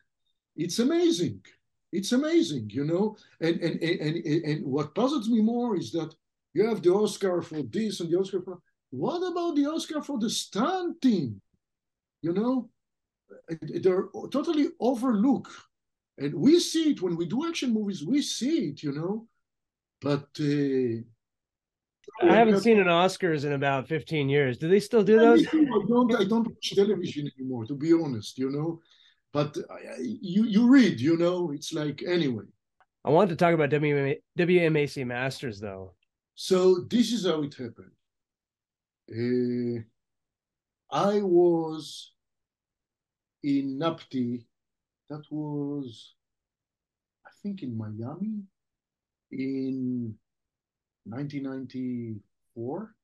it's amazing it's amazing, you know. And and and and what puzzles me more is that you have the Oscar for this and the Oscar for what about the Oscar for the stunt team? You know, they're totally overlooked, and we see it when we do action movies. We see it, you know, but. Uh, I haven't seen an Oscars in about 15 years. Do they still do those? I don't, I don't watch television anymore, to be honest, you know. But you you read, you know, it's like anyway. I want to talk about WMA, WMAC Masters though. So this is how it happened. Uh, I was in NAPTI. That was, I think, in Miami in 1994.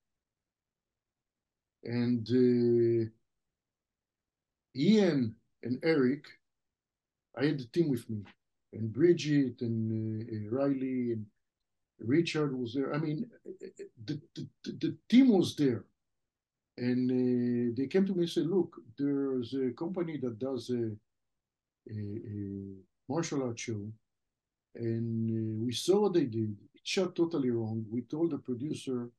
And uh, Ian and Eric, I had the team with me, and Bridget and uh, Riley and Richard was there. I mean, the, the, the team was there. And uh, they came to me and said, look, there's a company that does a, a, a martial arts show. And uh, we saw what they did. It shot totally wrong. We told the producer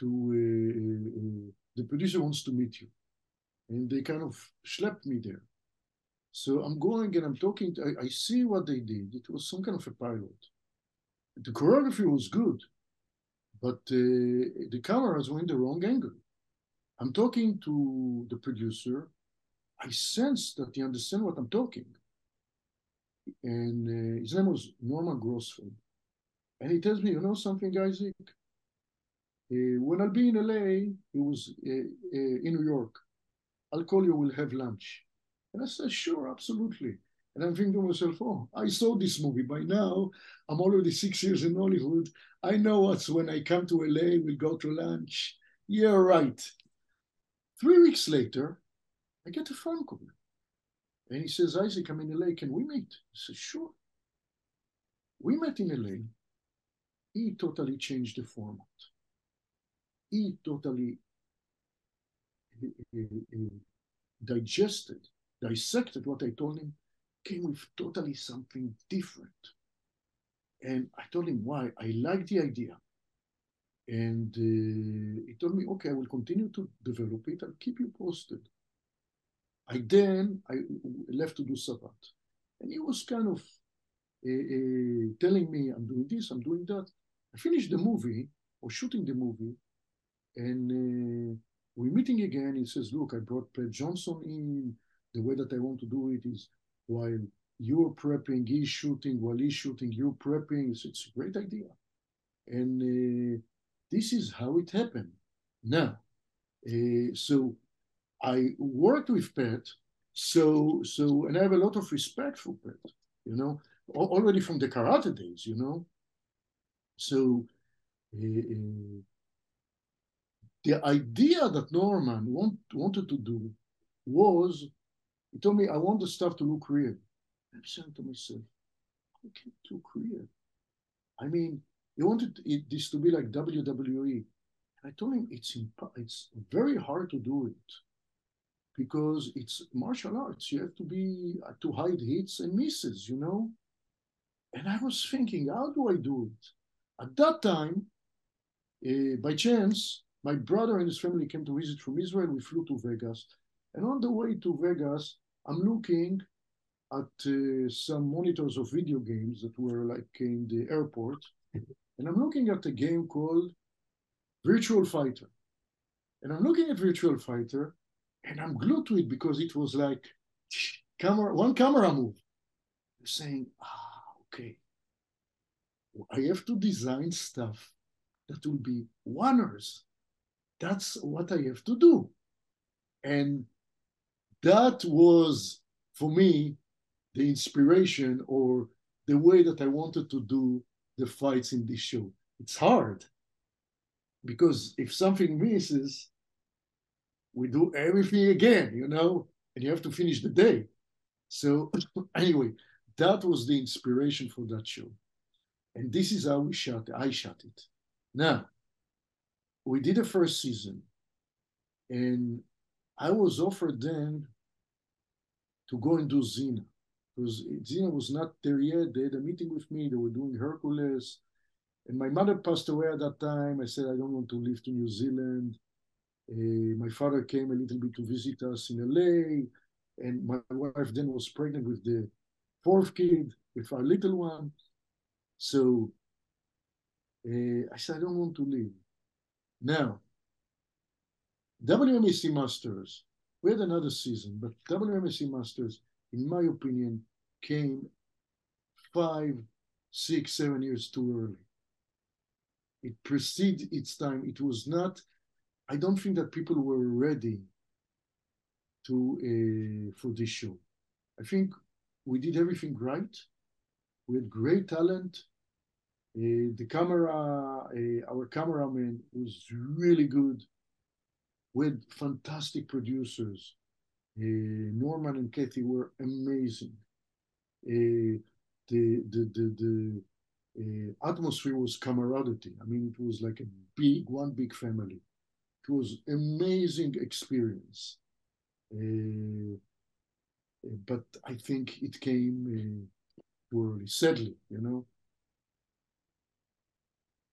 to, uh, uh, the producer wants to meet you. And they kind of schlepped me there. So I'm going and I'm talking, to, I, I see what they did. It was some kind of a pilot. The choreography was good, but uh, the cameras were in the wrong angle. I'm talking to the producer. I sense that he understands what I'm talking. And uh, his name was Norman Grossfeld. And he tells me, you know something, Isaac? Uh, when I'll be in LA, he was uh, uh, in New York. I'll call you, we'll have lunch. And I said, sure, absolutely. And I'm thinking to myself, oh, I saw this movie. By now, I'm already six years in Hollywood. I know what's when I come to LA, we'll go to lunch. Yeah, right. Three weeks later, I get a phone call. And he says, Isaac, I'm in LA. Can we meet? I said, sure. We met in LA. He totally changed the format. He totally uh, uh, digested, dissected what I told him, came with totally something different. And I told him why. I like the idea. And uh, he told me, okay, I will continue to develop it. I'll keep you posted. I then I left to do Savate. And he was kind of uh, uh, telling me, I'm doing this, I'm doing that. I finished the movie, or shooting the movie, and uh, we're meeting again. He says, look, I brought Pat Johnson in. The way that I want to do it is while you're prepping, he's shooting, while he's shooting, you're prepping. It's, it's a great idea. And uh, this is how it happened. Now, uh, so I worked with Pat, so so, and I have a lot of respect for Pat. You know, already from the karate days. You know, so uh, the idea that Norman want, wanted to do was he told me, I want the stuff to look real. I'm saying to myself, how can it look real? I mean, he wanted it, this to be like WWE. And I told him it's it's very hard to do it because it's martial arts. You have to be uh, to hide hits and misses, you know. And I was thinking, how do I do it? At that time, uh, by chance, my brother and his family came to visit from Israel. We flew to Vegas, and on the way to Vegas, I'm looking at uh, some monitors of video games that were like in the airport, and I'm looking at a game called Virtua Fighter. And I'm looking at Virtua Fighter, and I'm glued to it because it was like camera, one camera move. I'm saying, ah, okay. I have to design stuff that will be oneers. That's what I have to do. And that was for me the inspiration or the way that I wanted to do the fights in this show. It's hard because if something misses, we do everything again, you know, and you have to finish the day. So, [CLEARS THROAT] anyway, that was the inspiration for that show. And this is how we shot it. I shot it. Now, we did the first season, and I was offered then to go and do Xena. Because Xena was not there yet. They had a meeting with me. They were doing Hercules. And my mother passed away at that time. I said, I don't want to leave to New Zealand. Uh, my father came a little bit to visit us in LA. And my wife then was pregnant with the fourth kid, with our little one. So uh, I said, I don't want to leave. Now, WMAC Masters we had another season, but WMAC Masters, in my opinion, came five, six, seven years too early. It preceded its time. It was not I don't think that people were ready to uh, for this show. I think we did everything right. We had great talent. Uh, the camera, uh, our cameraman was really good. We had fantastic producers. Uh, Norman and Kathy were amazing. Uh, the the the, the uh, atmosphere was camaraderie. I mean, it was like a big one big family. It was amazing experience. Uh, but I think it came too early, sadly, you know.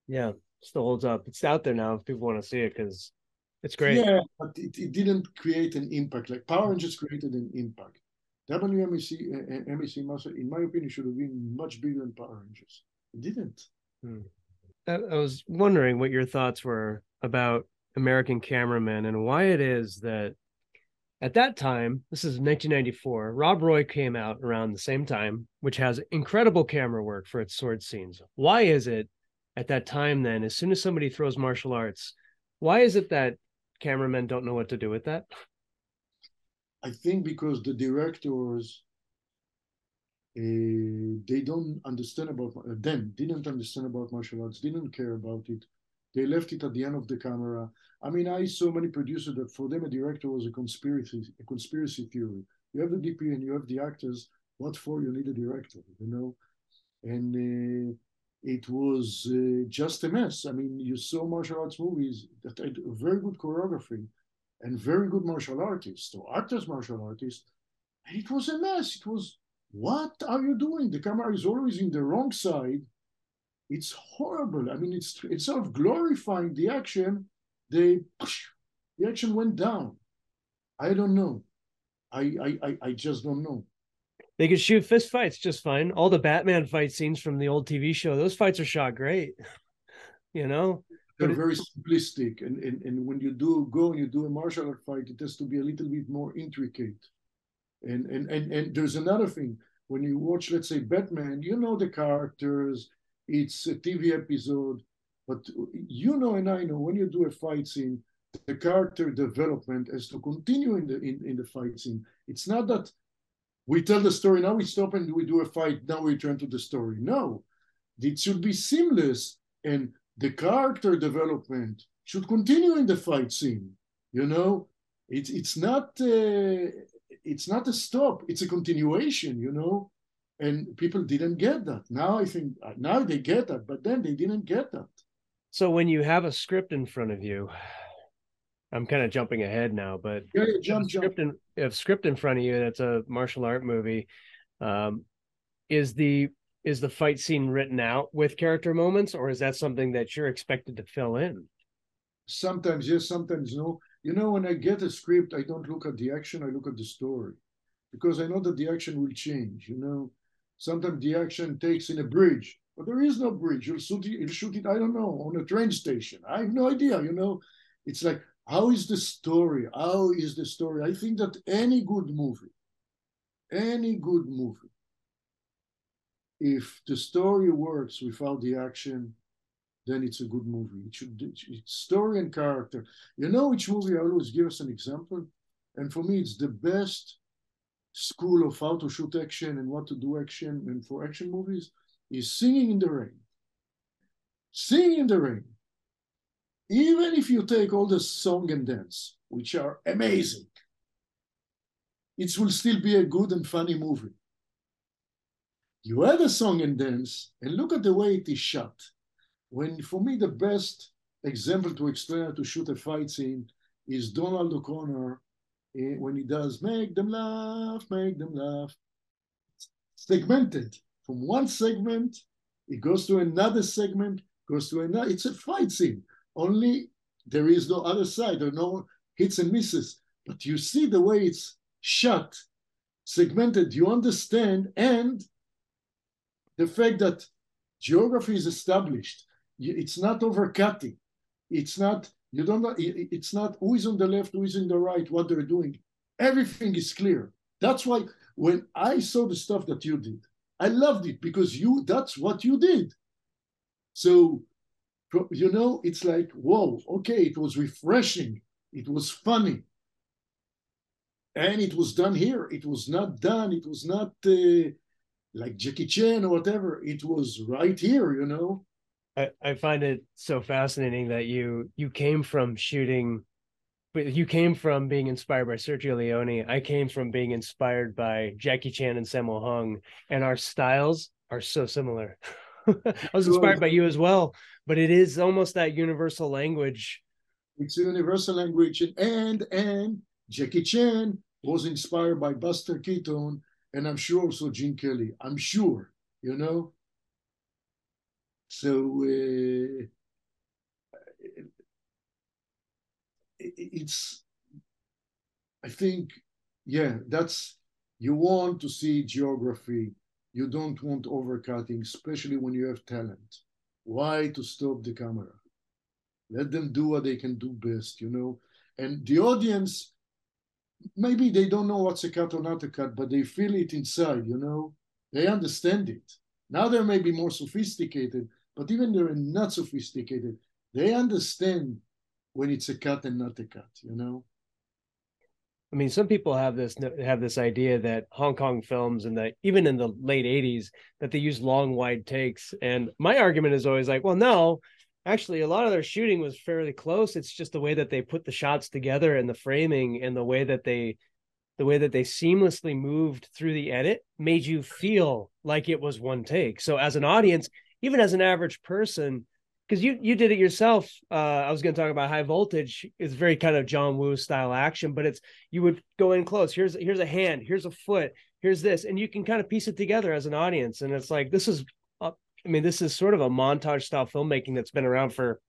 Yeah, still holds up. It's out there now if people want to see it because it's great. Yeah, but it, it didn't create an impact. Like Power Rangers created an impact. WMAC, uh, Master, in my opinion, should have been much bigger than Power Rangers. It didn't. Hmm. I, I was wondering what your thoughts were about American Cameramen and why it is that at that time, this is 1994, Rob Roy came out around the same time, which has incredible camera work for its sword scenes. Why is it at that time then, as soon as somebody throws martial arts, why is it that cameramen don't know what to do with that? I think because the directors uh, they don't understand about uh, them didn't understand about martial arts didn't care about it. They left it at the end of the camera. I mean i saw many producers that for them a director was a conspiracy a conspiracy theory. You have the dp and you have the actors. What for? You need a director you know? And uh, it was uh, just a mess. I mean you saw martial arts movies that had very good choreography and very good martial artists or actors martial artists and it was a mess. It was what are you doing? The camera is always in the wrong side. It's horrible. I mean it's instead of glorifying the action. They the action went down. I don't know. I i i just don't know they could shoot fist fights just fine. All the batman fight scenes from the old tv show those fights are shot great [LAUGHS] you know? They're very simplistic and, and and when you do go and you do a martial art fight it has to be a little bit more intricate. And and and, and there's another thing when you watch let's say batman you know the characters it's a tv episode but you know and i know when you do a fight scene the character development has to continue in the in, in the fight scene. It's not that we tell the story now we stop and we do a fight now we turn to the story no it should be seamless and the character development should continue in the fight scene. You know, it's it's not uh, it's not a stop; it's a continuation. You know, and people didn't get that. Now I think now they get that, but then they didn't get that. So when you have a script in front of you, I'm kind of jumping ahead now, but yeah, jump, script jump. in if script in front of you that's a martial art movie, um, is the is the fight scene written out with character moments or is that something that you're expected to fill in? Sometimes yes sometimes no. You know when i get a script i don't look at the action i look at the story because i know that the action will change you know. Sometimes the action takes in a bridge but there is no bridge. You'll shoot it, you'll shoot it i don't know on a train station. I have no idea you know. It's like how is the story how is the story i think that any good movie any good movie if the story works without the action, then it's a good movie. It should it's story and character. You know which movie I always give us an example, and for me it's the best school of how to shoot action and what to do action and for action movies is Singing in the Rain. Singing in the Rain. Even if you take all the song and dance, which are amazing, it will still be a good and funny movie you add a song and dance, and look at the way it is shot. When, for me, the best example to explain to shoot a fight scene is Donald O'Connor eh, when he does make them laugh, make them laugh. Segmented from one segment, it goes to another segment, goes to another. It's a fight scene. Only there is no other side, are no hits and misses. But you see the way it's shot, segmented, you understand, and the fact that geography is established, it's not overcutting. It's not, you don't know, it's not who is on the left, who is in the right, what they're doing. Everything is clear. That's why when I saw the stuff that you did, I loved it because you that's what you did. So you know, it's like, whoa, okay, it was refreshing, it was funny. And it was done here. It was not done, it was not uh, like Jackie Chan or whatever. It was right here, you know. I, I find it so fascinating that you you came from shooting but you came from being inspired by Sergio Leone. I came from being inspired by Jackie Chan and Sammo Hung, and our styles are so similar. [LAUGHS] I was inspired by you as well, but it is almost that universal language. It's a universal language, and and Jackie Chan was inspired by Buster Keaton, and I'm sure also Gene Kelly. I'm sure, you know. So uh, it's, I think, yeah, that's you want to see geography you don't want overcutting, especially when you have talent. Why to stop the camera? Let them do what they can do best, you know? And the audience, maybe they don't know what's a cut or not a cut, but they feel it inside, you know? They understand it. Now they may be more sophisticated, but even they're not sophisticated, they understand when it's a cut and not a cut, you know? I mean, some people have this have this idea that Hong Kong films and that even in the late '80s that they use long wide takes. And my argument is always like, well, no, actually, a lot of their shooting was fairly close. It's just the way that they put the shots together and the framing and the way that they the way that they seamlessly moved through the edit made you feel like it was one take. So as an audience, even as an average person, because you you did it yourself. Uh, I was going to talk about high voltage. It's very kind of John Woo style action, but it's you would go in close. Here's here's a hand. Here's a foot. Here's this, and you can kind of piece it together as an audience. And it's like this is, uh, I mean, this is sort of a montage style filmmaking that's been around for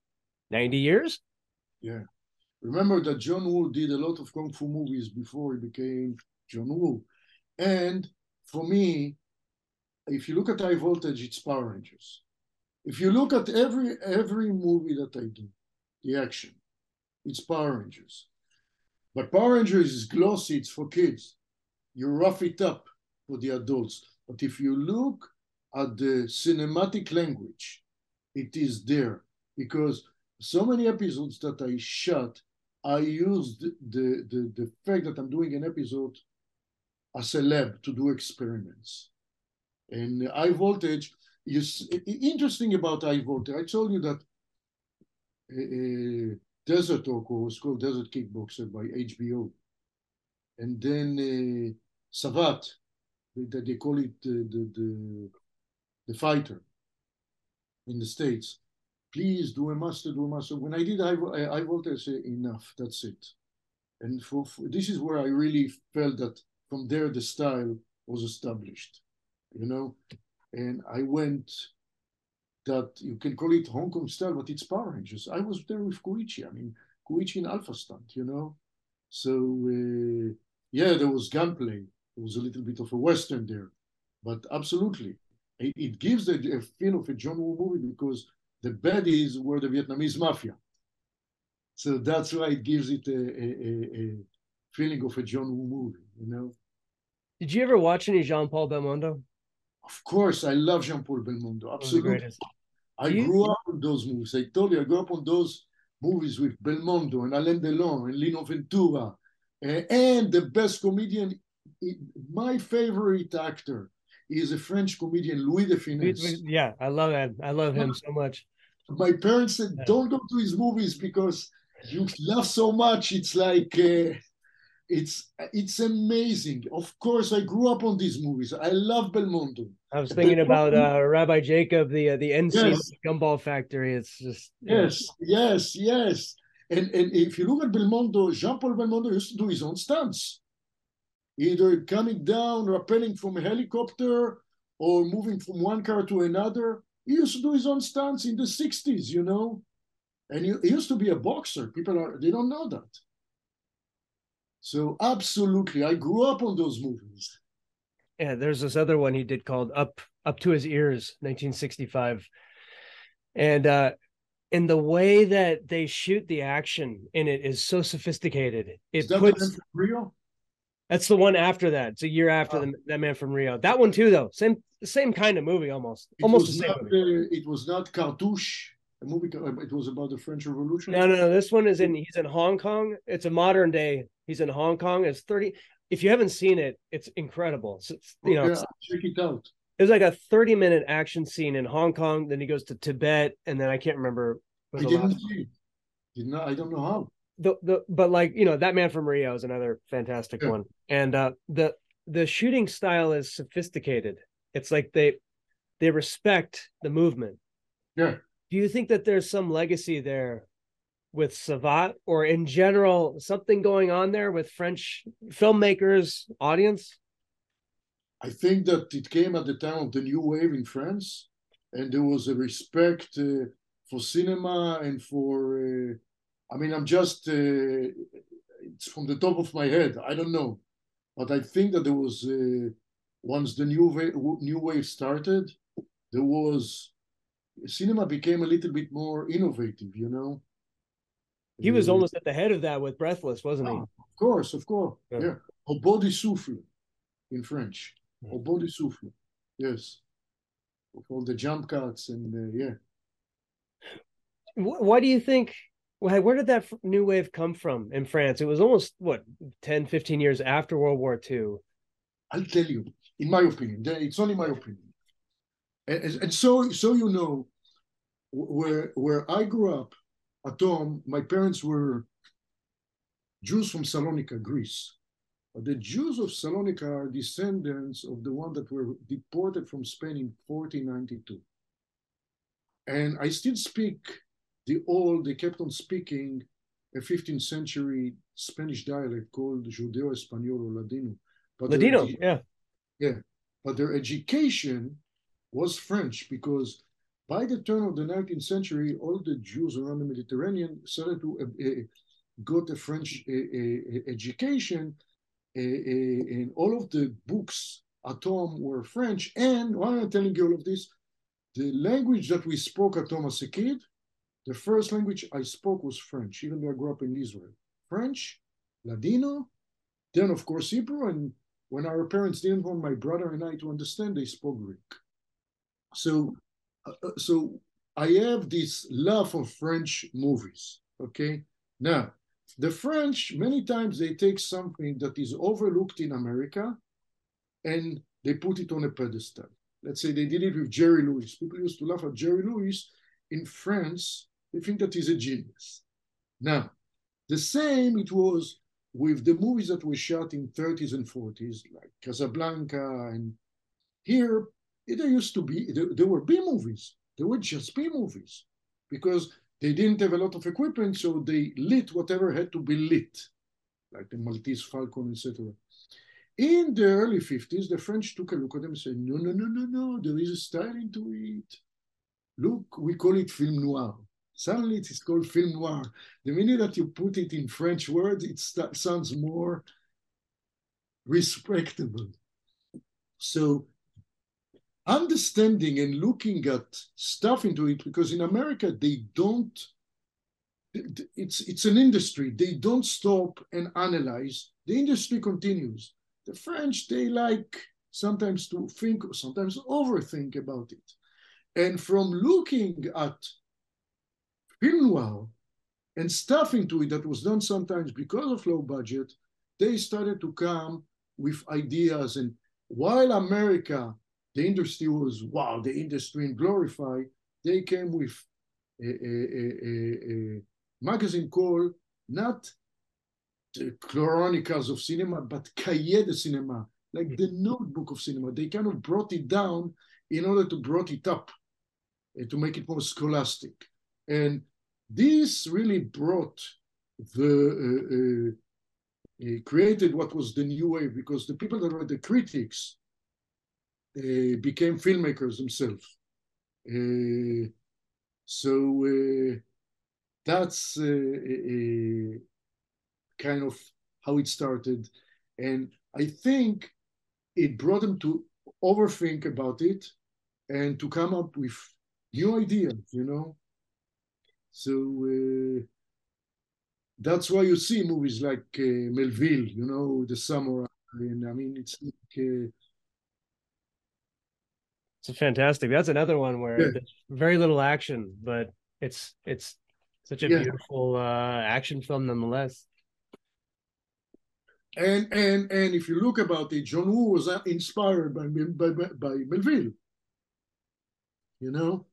ninety years. Yeah, remember that John Woo did a lot of kung fu movies before he became John Woo, and for me, if you look at high voltage, it's Power Rangers if you look at every every movie that I do, the action, it's Power Rangers. But Power Rangers is glossy, it's for kids. You rough it up for the adults. But if you look at the cinematic language, it is there. Because so many episodes that I shot, I used the, the, the fact that I'm doing an episode as a lab to do experiments. And high voltage, you interesting about high voltage. I told you that uh, Desert Oko was called Desert Kickboxer by HBO, and then uh, Savate, that they call it the, the, the the fighter in the states. Please do a master, do a master. When I did high, high voltage, I said enough. That's it. And for, for this is where I really felt that from there the style was established. You know, and I went that you can call it Hong Kong style, but it's Power Rangers. I was there with Koichi. I mean, Koichi in Alpha Stunt, you know. So uh, yeah, there was gunplay. There was a little bit of a western there, but absolutely, it, it gives a, a, feel of a John Woo movie because the baddies were the Vietnamese mafia. So that's why it gives it a, a, a feeling of a John Woo movie, you know. Did you ever watch any Jean Paul Belmondo? Of course, I love Jean Paul Belmondo. Absolutely. I grew up on those movies. I told you, I grew up on those movies with Belmondo and Alain Delon and Lino Ventura. and the best comedian, my favorite actor is a French comedian, Louis de Funès. Yeah, I love that. I love him so much. My parents said, don't go to his movies because you laugh so much. It's like, uh, it's it's amazing. Of course, I grew up on these movies. I love Belmondo. I was thinking about uh, Rabbi Jacob, the uh, the end yes. Gumball Factory. It's just yes, yes, yes. And and if you look at Belmondo, Jean Paul Belmondo used to do his own stunts, either coming down, rappelling from a helicopter, or moving from one car to another. He used to do his own stunts in the '60s, you know. And he, he used to be a boxer. People are they don't know that. So absolutely, I grew up on those movies. Yeah, there's this other one he did called Up Up to His Ears, 1965, and uh, in the way that they shoot the action in it is so sophisticated. It that puts Rio. That's the one after that. It's a year after oh. the, that man from Rio. That one too, though. Same same kind of movie, almost. It almost the same. Not, uh, it was not Cartouche. a movie. It was about the French Revolution. No, no, no. This one is in. He's in Hong Kong. It's a modern day. He's in Hong Kong. It's thirty. If you haven't seen it, it's incredible. So it's, you know, yeah, it's, it was like a thirty minute action scene in Hong Kong. Then he goes to Tibet, and then I can't remember. I didn't see. Did not. I don't know how. the the but like you know that man from Rio is another fantastic Yeah. one, and uh, the the shooting style is sophisticated. It's like they they respect the movement. Yeah. Do you think that there's some legacy there with Savate, or in general something going on there with French filmmakers, audience? I think that it came at the time of the new wave in France, and there was a respect uh, for cinema and for. Uh, I mean, I'm just. Uh, it's from the top of my head. I don't know, but I think that there was uh, once the new wave, new wave started, there was cinema became a little bit more innovative. You know. He was Uh, almost at the head of that with Breathless, wasn't he? Ah, Of course, of course. Yeah. Yeah. Au du souffle in French. Yeah. Au du souffle. Yes. With all the jump cuts and uh, yeah. Why do you think? Why, where did that new wave come from in France? It was almost what 10, 15 years after World War II. I'll tell you, in my opinion, it's only my opinion. And, and- and so, so you know, where where I grew up at home, my parents were Jews from Salonika, Greece. But the Jews of Salonika are descendants of the one that were deported from Spain in 1492. And I still speak the old, they kept on speaking a 15th century Spanish dialect called Judeo Espanol or Ladino. But Ladino, edu- yeah. but their education was French because by the turn of the 19th century, all the Jews around the Mediterranean started to uh, uh, got a French uh, uh, education, and all of the books at home were French. And why am I telling you all of this? The language that we spoke at home as a kid, the first language I spoke was French, even though I grew up in Israel. French, Ladino, then of course Hebrew, and when our parents didn't want my brother and I to understand, they spoke Greek. So, Uh, uh, so I have this love for French movies. Okay, now the French many times they take something that is overlooked in America, and they put it on a pedestal. Let's say they did it with Jerry Lewis. People used to laugh at Jerry Lewis in France. They think that he's a genius. Now, the same it was with the movies that were shot in 30s and 40s, like Casablanca, and here there used to be there, there were B movies. There were just B movies because they didn't have a lot of equipment, so they lit whatever had to be lit, like the Maltese Falcon, etc. In the early 50s, the French took a look at them and said, no, no, no, no, no, there is a style into it. Look, we call it film noir. Suddenly it is called film noir. The minute that you put it in French words, it sounds more respectable. So understanding and looking at stuff into it, because in America they don't, it's it's an industry. They don't stop and analyze. The industry continues. The French, they like sometimes to think, or sometimes overthink about it. And from looking at film noir and stuff into it that was done sometimes because of low budget, they started to come with ideas. And while America, the industry was wow, the industry and glorify, they came with a, a, a, a magazine called not the Chronicles of Cinema, but Cahiers du Cinéma, like the notebook of cinema. They kind of brought it down in order to brought it up and to make it more scholastic. And this really brought the uh, uh, uh, created what was the new wave because the people that were the critics uh, became filmmakers themselves. Uh, so uh, that's uh, kind of how it started, and I think it brought them to overthink about it and to come up with new ideas. You know, so uh, that's why you see movies like Melville, you know, the samurai. And I mean, it's like, It's fantastic. That's another one where Yeah. there's very little action, but it's it's such a Yeah. beautiful uh, action film nonetheless. And and and if you look about it, John Woo was uh, inspired by by by, by Melville. You know,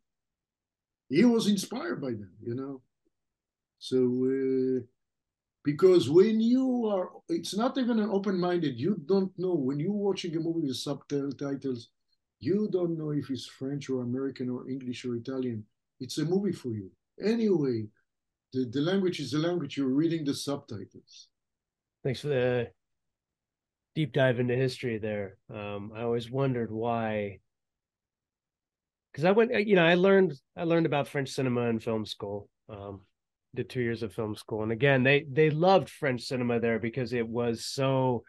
he was inspired by them. You know, so uh, because when you are, it's not even an open-minded. You don't know when you're watching a movie with subtitles. You don't know if it's French or American or English or Italian. It's a movie for you anyway. The the language is the language. You're reading the subtitles. Thanks for the deep dive into history there. Um, I always wondered why, because I went, you know, I learned I learned about French cinema in film school. Um, did two years of film school, and again, they they loved French cinema there because it was so.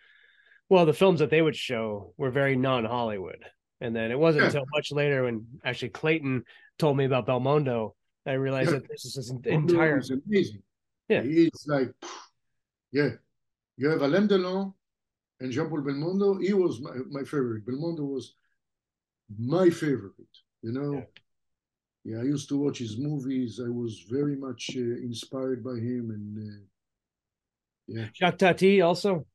Well, the films that they would show were very non-Hollywood, and then it wasn't Yeah. until much later when actually Clayton told me about Belmondo that I realized Yeah. that this is this entire is amazing. Yeah. He's like, yeah. You have Alain Delon and Jean Paul Belmondo. He was my, my favorite. Belmondo was my favorite, you know. Yeah. I used to watch his movies. I was very much uh, inspired by him. And uh, yeah, Jacques Tati also.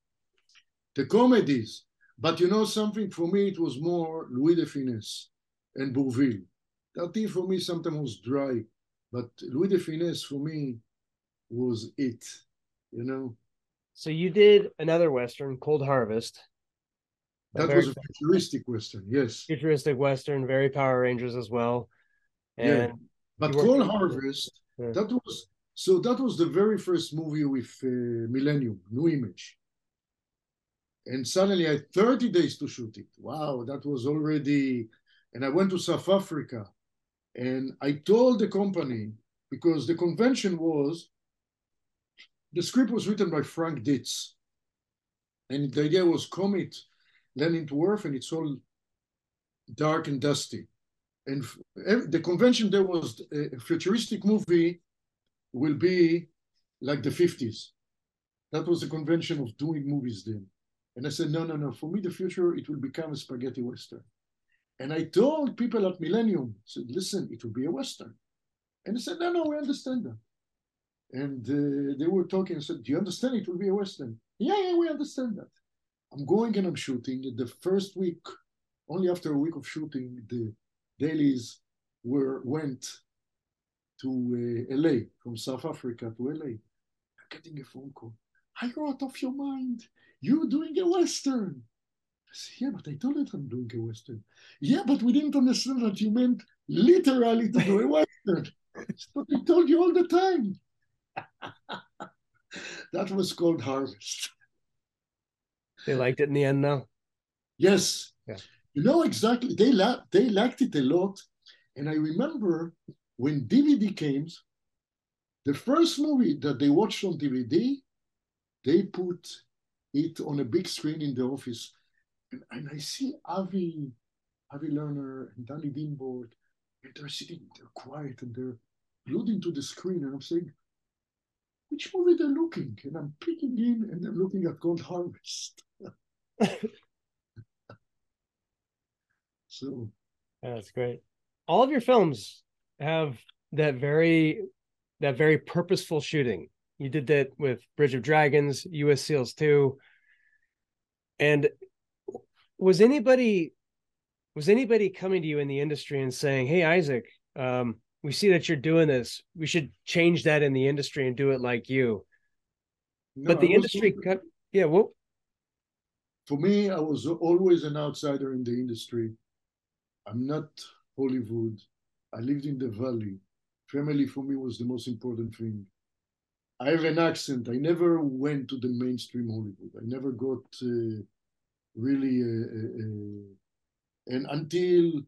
the comedies. But you know something? For me, it was more Louis de Funès and Bourville. Tati for me sometimes was dry, but Louis de Funès for me was it, you know. So you did another western, Cold Harvest. That very was a futuristic western, yes. futuristic western, very Power Rangers as well. Yeah. But Cold Harvest, Yeah. that was so that was the very first movie with uh, Millennium, New Image. And suddenly I had 30 days to shoot it. Wow, that was already. And I went to South Africa and I told the company, because the convention was the script was written by Frank Dietz. And the idea was Comet landing to Earth and it's all dark and dusty. And the convention there was a futuristic movie will be like the 50s. That was the convention of doing movies then. And I said, no, no, no. For me, the future, it will become a spaghetti western. And I told people at Millennium, said, listen, it will be a western. And they said, no, no, we understand that. And uh, they were talking. I said, do you understand it will be a western? Yeah, yeah, we understand that. I'm going and I'm shooting. The first week, only after a week of shooting, the dailies were went to uh, LA from South Africa to LA. I'm getting a phone call. Are you out of your mind? You're doing a western. I said, yeah, but I told it I'm doing a western. Yeah, but we didn't understand that you meant literally to do a western. What I told you all the time. [LAUGHS] that was Cold Harvest. they liked it in the end, though. Yes. Yeah. You know exactly. They la- they liked it a lot. And I remember when DVD came, the first movie that they watched on DVD, they put it on a big screen in the office. And, and I see Avi, Avi Lerner and Danny Dimbort, and they're sitting, they're quiet and they're glued into the screen. And I'm saying, which movie they're looking? And I'm peeking in and I'm looking at Cold Harvest. [LAUGHS] so That's great. All of your films have that very that very purposeful shooting. You did that with Bridge of Dragons, US Seals 2. And was anybody was anybody coming to you in the industry and saying, "Hey Isaac, um, we see that you're doing this. We should change that in the industry and do it like you." no, but the industry cut yeah, well, for me, I was always an outsider in the industry. I'm not Hollywood. I lived in the valley. Family for me was the most important thing. I have an accent. I never went to the mainstream Hollywood. I never got uh, really, uh, uh, uh, and until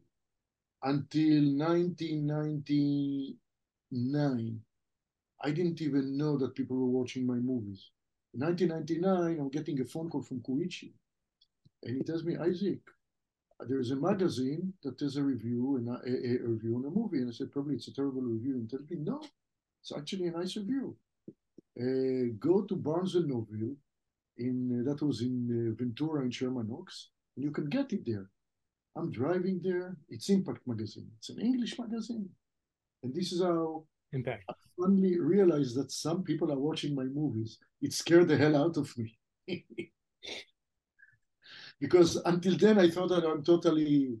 until 1999, I didn't even know that people were watching my movies. In 1999, I'm getting a phone call from Koichi, and he tells me, Isaac, there's a magazine that has a review and a, a, a review on a movie. And I said, probably it's a terrible review. And he tells me, no, it's actually a nice review. Uh, go to Barnes and Noble, in uh, that was in uh, Ventura in Sherman Oaks, and you can get it there. I'm driving there. It's Impact magazine. It's an English magazine, and this is how impact. I finally realized that some people are watching my movies. It scared the hell out of me. [LAUGHS] because until then I thought that I'm totally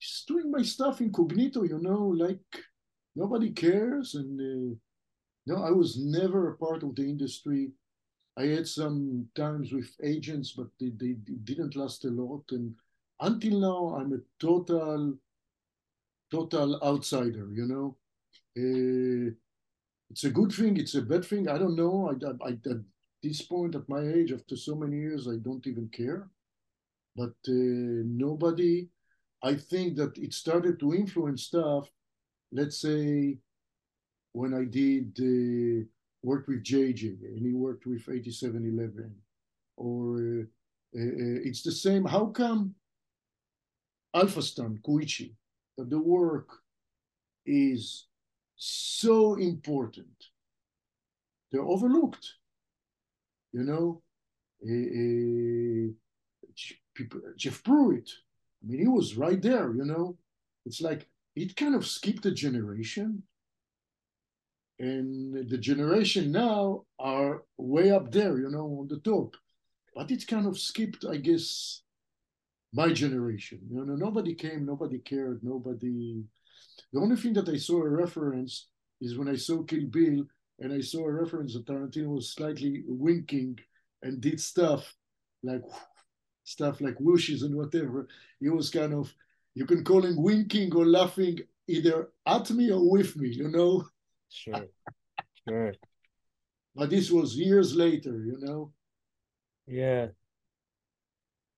just doing my stuff incognito, you know, like nobody cares. And uh, no, I was never a part of the industry. I had some times with agents, but they, they, they didn't last a lot. And until now, I'm a total, total outsider, you know. Uh, it's a good thing, it's a bad thing. I don't know. I, I, at this point, at my age, after so many years, I don't even care. But uh, nobody, I think that it started to influence stuff. Let's say when I did uh, work with JJ and he worked with 87Eleven, or uh, uh, it's the same. How come Alpha-Stunt, Koichi, that the work is so important? They're overlooked. You know, uh, people, Jeff Pruitt. I mean, he was right there. You know, it's like it kind of skipped a generation, and the generation now are way up there. You know, on the top, but it kind of skipped, I guess, my generation. You know, nobody came, nobody cared, nobody. The only thing that I saw a reference is when I saw Kill Bill, and I saw a reference that Tarantino was slightly winking and did stuff like [LAUGHS] stuff like whooshes and whatever. He was kind of, you can call him winking or laughing either at me or with me, you know? Sure. Sure. But this was years later, you know? Yeah.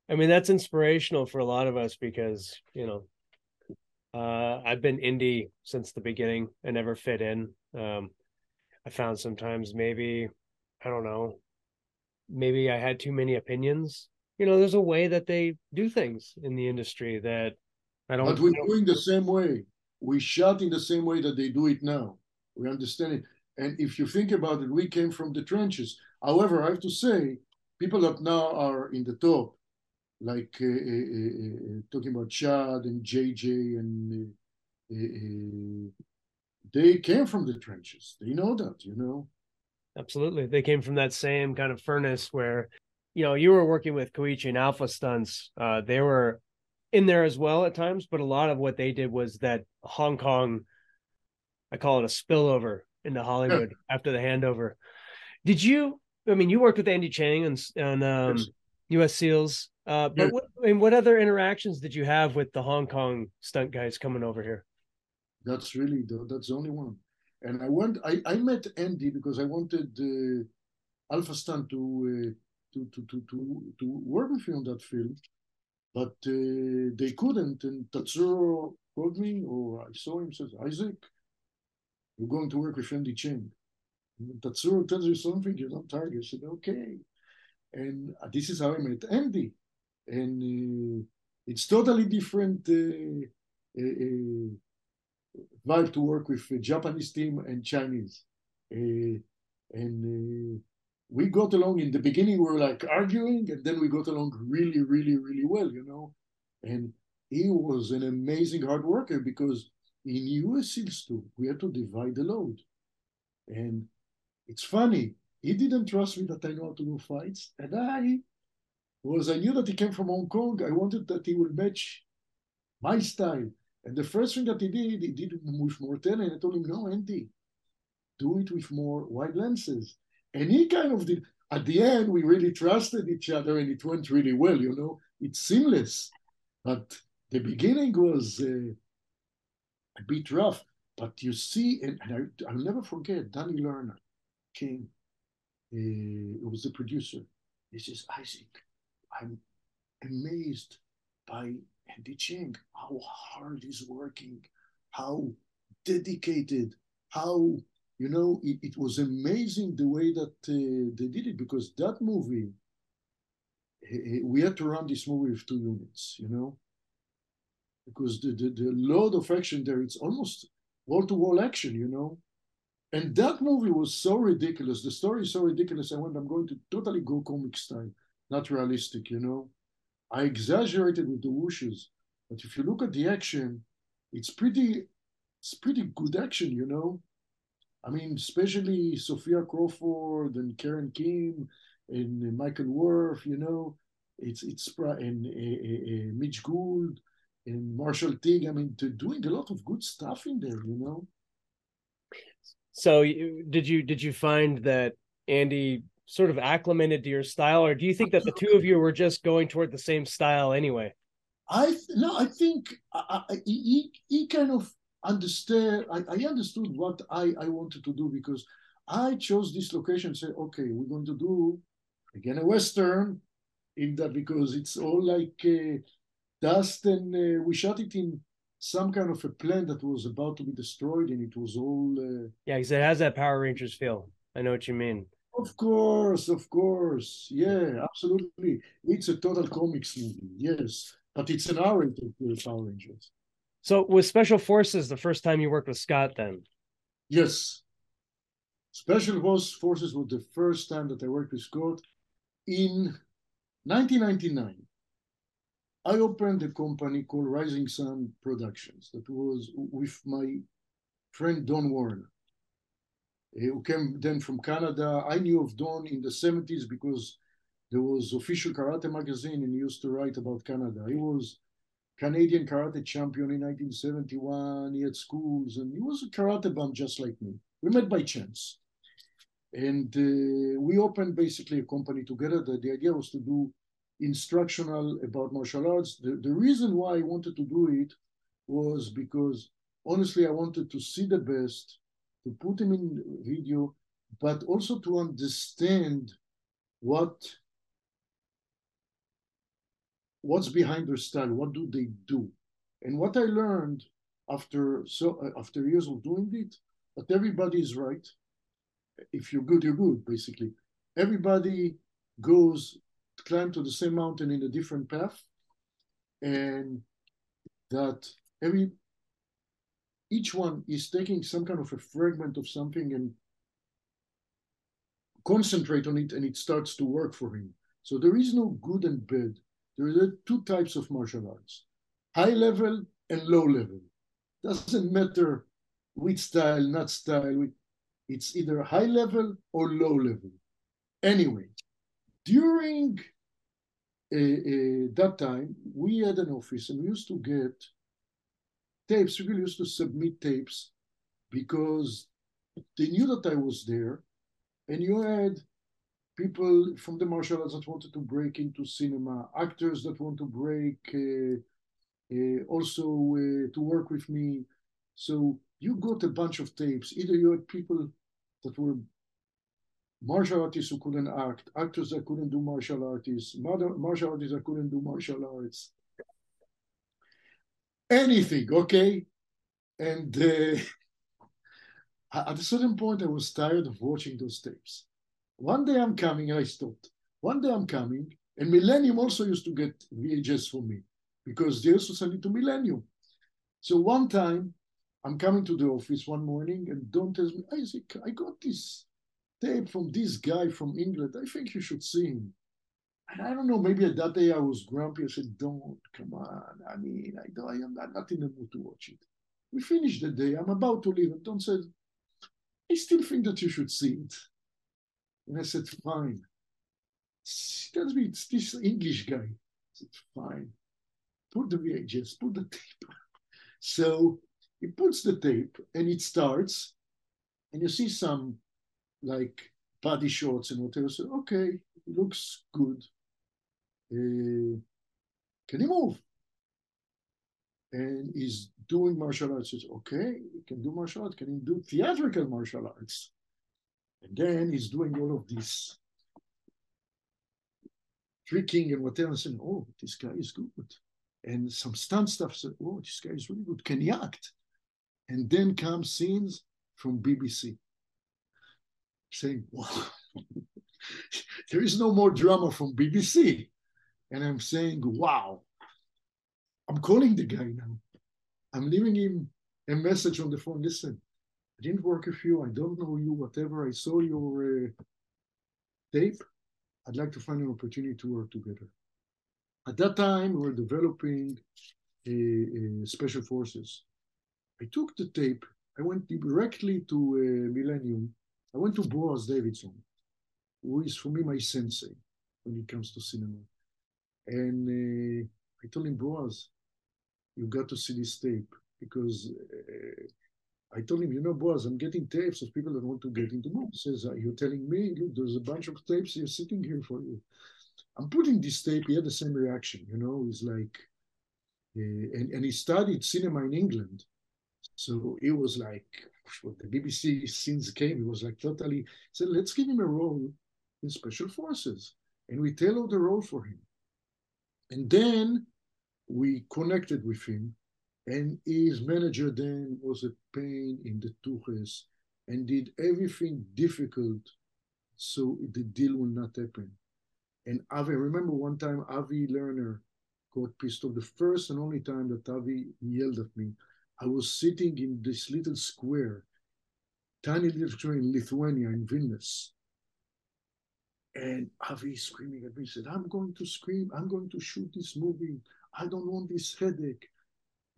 I mean, that's inspirational for a lot of us because, you know, uh, I've been indie since the beginning. I never fit in. Um, I found sometimes maybe, I don't know, maybe I had too many opinions you know, there's a way that they do things in the industry that I don't. But we're doing the same way. We shot in the same way that they do it now. We understand it. And if you think about it, we came from the trenches. However, I have to say, people that now are in the top, like uh, uh, uh, talking about Chad and JJ, and uh, uh, they came from the trenches. They know that, you know. Absolutely, they came from that same kind of furnace where you know, you were working with Koichi and Alpha Stunts. Uh, they were in there as well at times, but a lot of what they did was that Hong Kong, I call it a spillover into Hollywood after the handover. Did you? I mean, you worked with Andy Cheng and on um, yes. U.S. SEALs. Uh, but yes. what, I mean, what other interactions did you have with the Hong Kong stunt guys coming over here? That's really the, that's the only one. And I went. I, I met Andy because I wanted uh, Alpha Stunt to uh, to, to, to, to, to work with me on that film, but uh, they couldn't. And Tatsuro called me, or I saw him, says, Isaac, you're going to work with Cheng. And Tatsuro tells you something, you're not target. I said, okay. And uh, this is how I met Andy. And uh, it's totally different uh, uh, uh vibe to work with a Japanese team and Chinese. and we got along in the beginning we were like arguing and then we got along really really really well you know and he was an amazing hard worker because in us seals too we had to divide the load and it's funny he didn't trust me that i know how to do fights and i was i knew that he came from hong kong i wanted that he would match my style and the first thing that he did he did it with more ten and i told him no andy do it with more wide lenses and he kind of did. At the end, we really trusted each other and it went really well, you know. It's seamless. But the beginning was uh, bit rough. But you see, and, and I, will never forget, Danny Lerner came, uh, was the producer. He says, Isaac, I'm amazed by Andy Cheng, how hard he's working, how dedicated, how you know, it, it was amazing the way that uh, they did it because that movie, we had to run this movie with two units, you know, because the, the, the load of action there, it's almost wall to wall action, you know. And that movie was so ridiculous. The story is so ridiculous. I went, I'm going to totally go comic style, not realistic, you know. I exaggerated with the whooshes, but if you look at the action, it's pretty, it's pretty good action, you know I mean, especially Sophia Crawford and Karen Kim and Michael Worth, you know, it's it's and uh, uh, Mitch Gould and Marshall Teague. I mean, they're doing a lot of good stuff in there, you know. So, did you did you find that Andy sort of acclimated to your style, or do you think that the two of you were just going toward the same style anyway? I no, I think I, I, he he kind of understood. I, I understood what I I wanted to do because I chose this location. Say, okay, we're going to do again a western in that because it's all like uh, dust and uh, we shot it in some kind of a plant that was about to be destroyed and it was all uh, yeah because it has that power rangers feel. I know what you mean. Of course of course. Yeah absolutely. It's a total comics movie yes. But it's an hour into power rangers. So with special forces the first time you worked with scott then? Yes. Special forces was the first time that i worked with scott in 1999, I opened a company called Rising Sun Productions that was with my friend Don Warrener, who came then from Canada. I knew of Don in the 70s because there was official karate magazine and he used to write about Canada. He was Canadian karate champion in 1971. He had schools and he was a karate bum just like me. We met by chance. And uh, we opened basically a company together. The, the idea was to do instructional about martial arts. The, the reason why I wanted to do it was because honestly, I wanted to see the best, to put them in video, but also to understand what what's behind their style, what do they do, and what I learned after so uh, after years of doing it, that everybody is right, if you're good, you're good, basically. Everybody goes climb to the same mountain in a different path, and that every each one is taking some kind of a fragment of something and concentrate on it, and it starts to work for him. So there is no good and bad. There are two types of martial arts: high level and low level. Doesn't matter which style, not style. It's either high level or low level. Anyway, during uh, uh, that time, we had an office and we used to get tapes. People used to submit tapes because they knew that I was there. And you had people from the martial arts that wanted to break into cinema, actors that want to break, uh, uh also uh, to work with me. So you got a bunch of tapes. Either you had people that were martial artists who couldn't act, actors that couldn't do martial artists, martial artists that couldn't do martial arts. Anything, okay? And uh, [LAUGHS] at a certain point, I was tired of watching those tapes. One day I'm coming, I stopped. One day I'm coming, and Millennium also used to get VHS for me because they also sent it to Millennium. So one time, I'm coming to the office one morning and Don tells me, Isaac, I got this tape from this guy from England. I think you should see him. And I don't know, maybe at that day I was grumpy. I said, don't, come on. I mean, I, don't, I am not in the mood to watch it. We finished the day. I'm about to leave. And Don said, I still think that you should see it. And I said, fine. He tells me it's this English guy. I said, fine. Put the VHS, put the tape. [LAUGHS] So he puts the tape and it starts, and you see some like body shorts and whatever. So, okay, looks good. Uh, can he move? And he's doing martial arts. Says, okay, he can do martial arts. Can he do theatrical martial arts? And then he's doing all of this tricking and whatever. Saying, oh, this guy is good. And some stunt stuff said, oh, this guy is really good. Can he act? And then come scenes from BBC saying, wow, [LAUGHS] there is no more drama from BBC. And I'm saying, wow, I'm calling the guy now. I'm leaving him a message on the phone. Listen, I didn't work with you. I don't know you, whatever. I saw your uh, tape. I'd like to find an opportunity to work together. At that time, we were developing special forces. I took the tape I went directly to uh, Millennium. I went to Boaz Davidson, who is for me my sensei when it comes to cinema. And uh, I told him, Boaz, you got to see this tape because uh, I told him, you know, Boaz, I'm getting tapes of people that want to get into movies. He says, are you telling me? Look, there's a bunch of tapes here sitting here for you. I'm putting this tape. He had the same reaction, you know. He's like, uh, and, and he studied cinema in England. So it was like, when the BBC scenes came, it was like totally, said, let's give him a role in Special Forces. And we tailored the role for him. And then we connected with him and his manager then was a pain in the tuches and did everything difficult so the deal will not happen. And Avi, I remember one time Avi Lerner got pissed off. The first and only time that Avi yelled at me, I was sitting in this little square, tiny little square in Lithuania, in Vilnius. And Avi screaming at me, said, I'm going to scream, I'm going to shoot this movie. I don't want this headache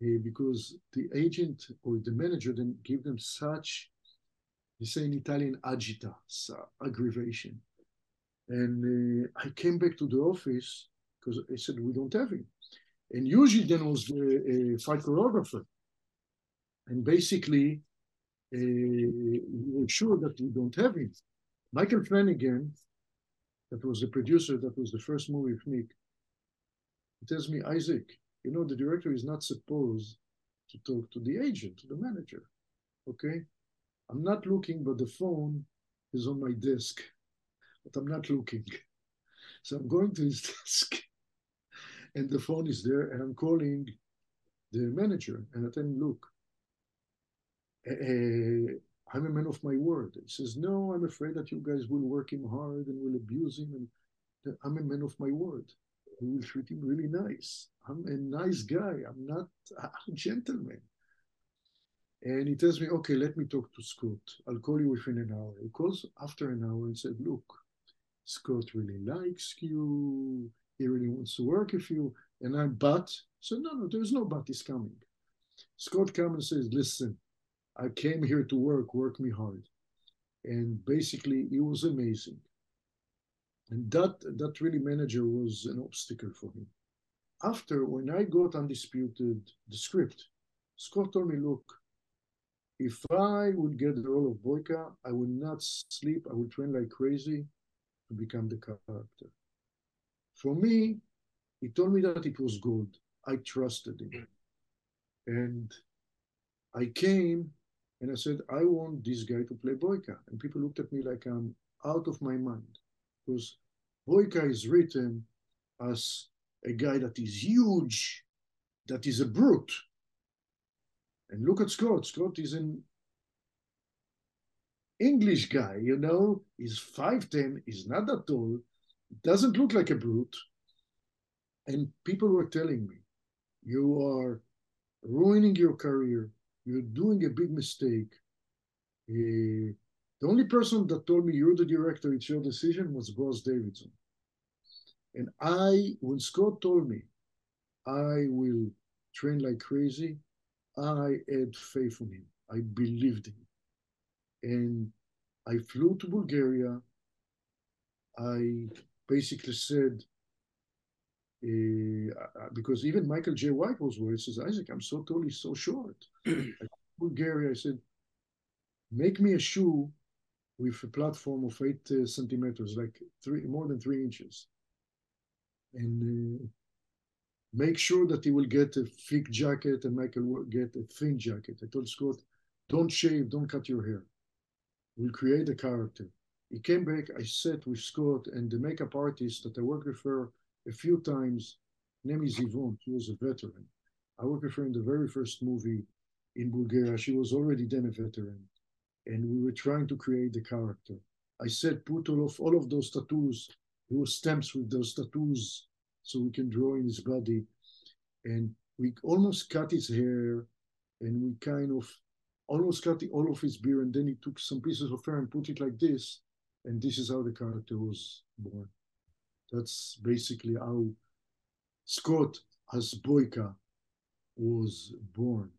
uh, because the agent or the manager then give them such, they say in Italian, agita, so aggravation. And uh, I came back to the office because I said, we don't have him. And usually then was the uh, fight choreographer. And basically, uh, we're sure that we don't have him. Michael Flanagan, that was the producer, that was the first movie of Nick, he tells me, Isaac, you know, the director is not supposed to talk to the agent, to the manager. Okay? I'm not looking, but the phone is on my desk, but I'm not looking. So I'm going to his [LAUGHS] desk, and the phone is there, and I'm calling the manager, and I tell him, look, uh, I'm a man of my word. He says, no, I'm afraid that you guys will work him hard and will abuse him, and I'm a man of my word. We will treat him really nice. I'm a nice guy. I'm not a gentleman. And he tells me, okay, let me talk to Scott. I'll call you within an hour. He calls after an hour and said, look, Scott really likes you. He really wants to work with you. And I but so no, no, there's no but. He's coming. Scott comes and says, listen, I came here to work, work me hard. And basically, it was amazing. And that that really manager was an obstacle for him after, when I got Undisputed, the script, Scott told me, look, if I would get the role of Boyka, I would not sleep. I would train like crazy to become the character. For me, he told me that it was gold. I trusted him. And I came and I said, I want this guy to play Boyka. And people looked at me like I'm out of my mind. Because Boyka is written as a guy that is huge, that is a brute. And look at Scott. Scott is an English guy, you know, he's 5'10, he's not that tall, doesn't look like a brute. And people were telling me, you are ruining your career, you're doing a big mistake. Uh, the only person that told me you're the director, it's your decision was Boaz Davidson. And I, when Scott told me I will train like crazy, I had faith in him. I believed him. And I flew to Bulgaria. I basically said, uh, because even Michael Jai White was worried. He says, Isaac, I'm so totally so short. [CLEARS THROAT] Bulgaria, I said, make me a shoe with a platform of eight uh, centimeters, like three, more than three inches and uh, make sure that he will get a thick jacket and Michael will get a thin jacket. I told Scott, don't shave, don't cut your hair. We'll create a character. He came back, I sat with Scott and the makeup artist that I worked with her a few times, name is Yvonne, she was a veteran. I worked with her in the very first movie in Bulgaria. She was already then a veteran. And we were trying to create the character. I said, put all of all of those tattoos he stamps with those tattoos so we can draw in his body. And we almost cut his hair and we kind of almost cut the, all of his beard. And then he took some pieces of hair and put it like this. And this is how the character was born. That's basically how Scott as Boyka was born.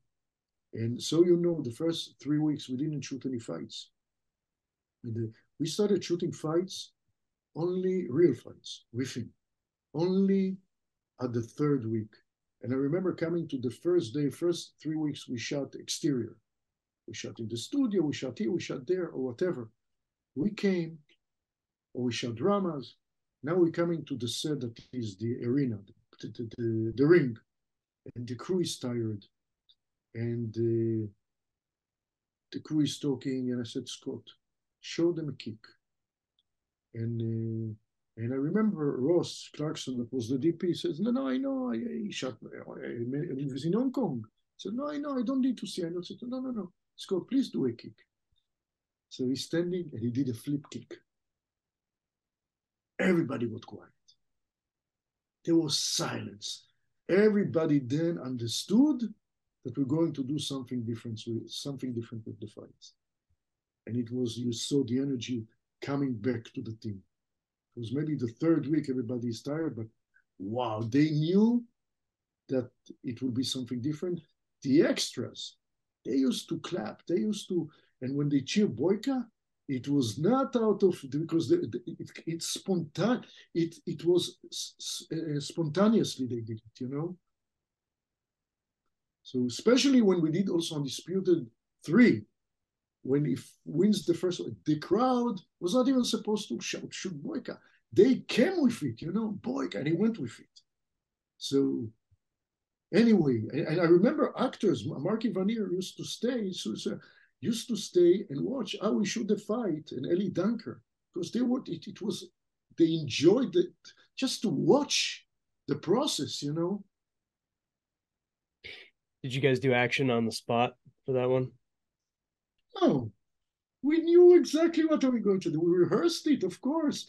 And so you know, the first three weeks we didn't shoot any fights. And uh, we started shooting fights, only real fights with him, only at the third week. And I remember coming to the first day, first three weeks, we shot exterior. We shot in the studio, we shot here, we shot there, or whatever. We came, or we shot dramas. Now we're coming to the set that is the arena, the, the, the, the ring. And the crew is tired. And uh, the crew is talking, and I said, Scott, show them a kick. And uh, and I remember Ross Clarkson, that was the DP, says, No, no, I know, I, I shot, was in Hong Kong. Said, No, I know, I don't need to see. I know. I said, No, no, no, Scott, please do a kick. So he's standing and he did a flip kick. Everybody got quiet. There was silence. Everybody then understood that we're going to do something different with something different with the fights. And it was you saw the energy coming back to the team. It was maybe the third week, everybody is tired, but wow, they knew that it would be something different. The extras, they used to clap, they used to, and when they cheer Boyka, it was not out of because the, the, it, it's spontaneous. It it was uh, spontaneously they did it, you know. So especially when we did also Undisputed three, when he wins the first the crowd was not even supposed to shout, shoot Boyka. They came with it, you know, Boyka, and he went with it. So anyway, and I remember actors, Mark Ivanir used to stay, so, so used to stay and watch how we shoot the fight, and Eli Danker, because they were, it, it was, they enjoyed it just to watch the process, you know. Did you guys do action on the spot for that one? No, we knew exactly what are we going to do. We rehearsed it, of course.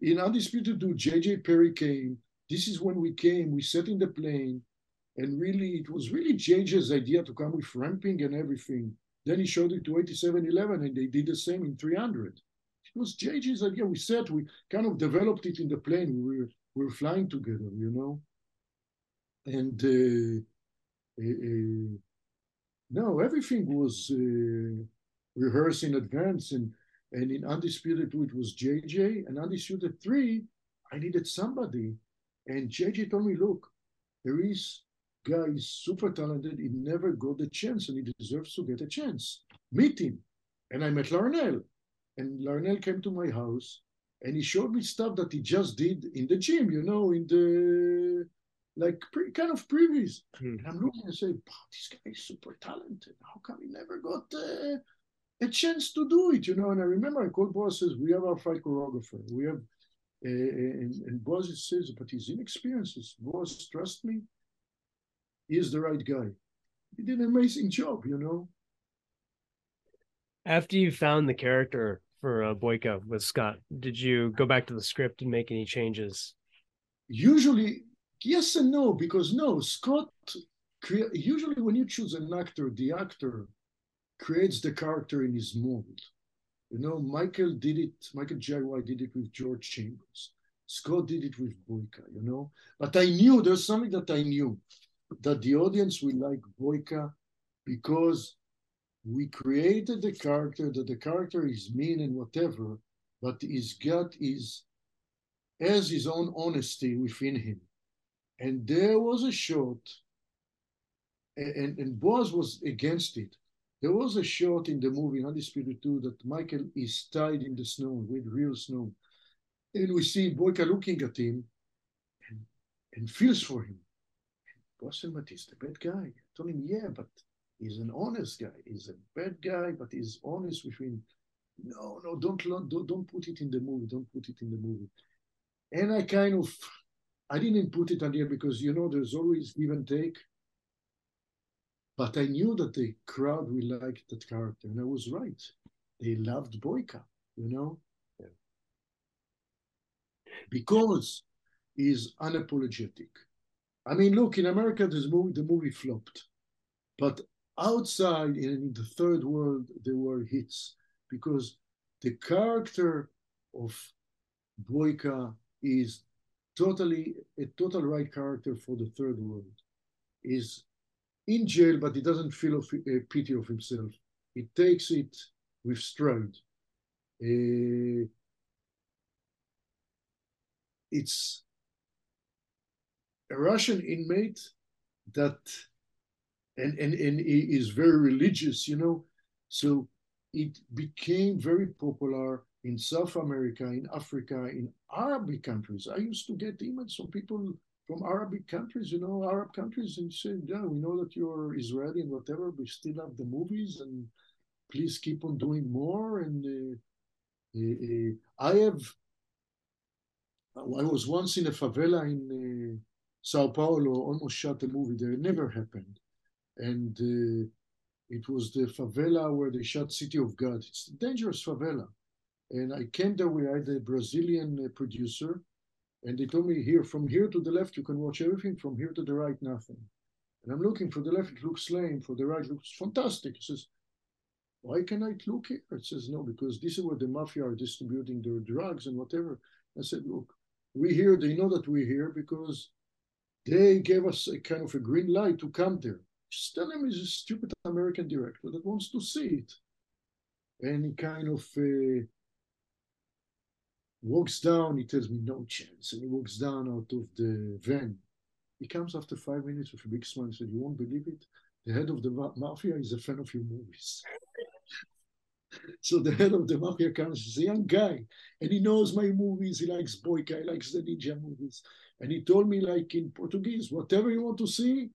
In Undisputed 2, JJ Perry came. This is when we came. We sat in the plane, and really, it was really JJ's idea to come with ramping and everything. Then he showed it to 87Eleven, and they did the same in 300. It was JJ's idea. We said we kind of developed it in the plane. We were, we were flying together, you know. And uh, uh, uh, no, everything was uh, rehearse in advance. And, and in Undisputed 2, it was JJ. And Undisputed 3, I needed somebody. And JJ told me, look, there is guy is super talented. He never got the chance and he deserves to get a chance. Meet him. And I met Larnell. And Larnell came to my house and he showed me stuff that he just did in the gym, you know, in the like pre, kind of previs. Hmm. And I'm looking and say, wow, this guy is super talented. How come he never got uh, a chance to do it, you know. And I remember I called Boaz says, we have our fight choreographer. We have, uh, and, and Boaz says, but he's inexperienced. Boaz, trust me, is the right guy. He did an amazing job, you know. After you found the character for uh, Boyka with Scott, did you go back to the script and make any changes? Usually, yes and no, because no, Scott, usually when you choose an actor, the actor creates the character in his mold. You know, Michael did it, Michael Jai White did it with George Chambers. Scott did it with Boyka, you know. But I knew there's something that I knew that the audience will like Boyka because we created the character, that the character is mean and whatever, but his gut is has his own honesty within him. And there was a shot, and, and Boaz was against it. There was a shot in the movie Undisputed 2 that Michael is tied in the snow with real snow. And we see Boyka looking at him and, and feels for him. Bosselmat is the bad guy. I told him, yeah, but he's an honest guy. He's a bad guy, but he's honest with him. No, no, don't, don't, don't put it in the movie. Don't put it in the movie. And I kind of, I didn't put it on there because, you know, there's always give and take. But I knew that the crowd will like that character, and I was right. They loved Boyka, you know, yeah. because he's unapologetic. I mean, look, in America, this movie, the movie flopped, but outside in the third world, there were hits because the character of Boyka is totally a total right character for the third world. Is in jail, but he doesn't feel of, uh, pity of himself. He takes it with stride. Uh, it's a Russian inmate that, and, and, and he is very religious, you know, so it became very popular in South America, in Africa, in Arabic countries. I used to get emails from people from Arabic countries, you know, Arab countries, and saying, "Yeah, we know that you're Israeli and whatever, but still have the movies, and please keep on doing more." And uh, uh, uh I have, I was once in a favela in uh, Sao Paulo, almost shot a movie there. It never happened, and uh, it was the favela where they shot City of God. It's a dangerous favela. And I came there, we had a Brazilian uh, producer, and they told me here, from here to the left, you can watch everything, from here to the right, nothing. And I'm looking for the left, it looks lame, for the right, it looks fantastic. He says, why can I look here? It says, no, because this is where the mafia are distributing their drugs and whatever. I said, look, we here, they know that we're here because they gave us a kind of a green light to come there. Just tell him he's a stupid American director that wants to see it. And he kind of uh, walks down. He tells me, no chance. And he walks down out of the van. He comes after five minutes with a big smile and said, you won't believe it. The head of the ma- mafia is a fan of your movies. [LAUGHS] so the head of the mafia comes, he's a young guy, and he knows my movies. He likes Boyka, he likes the ninja movies. And he told me, like in Portuguese, whatever you want to see,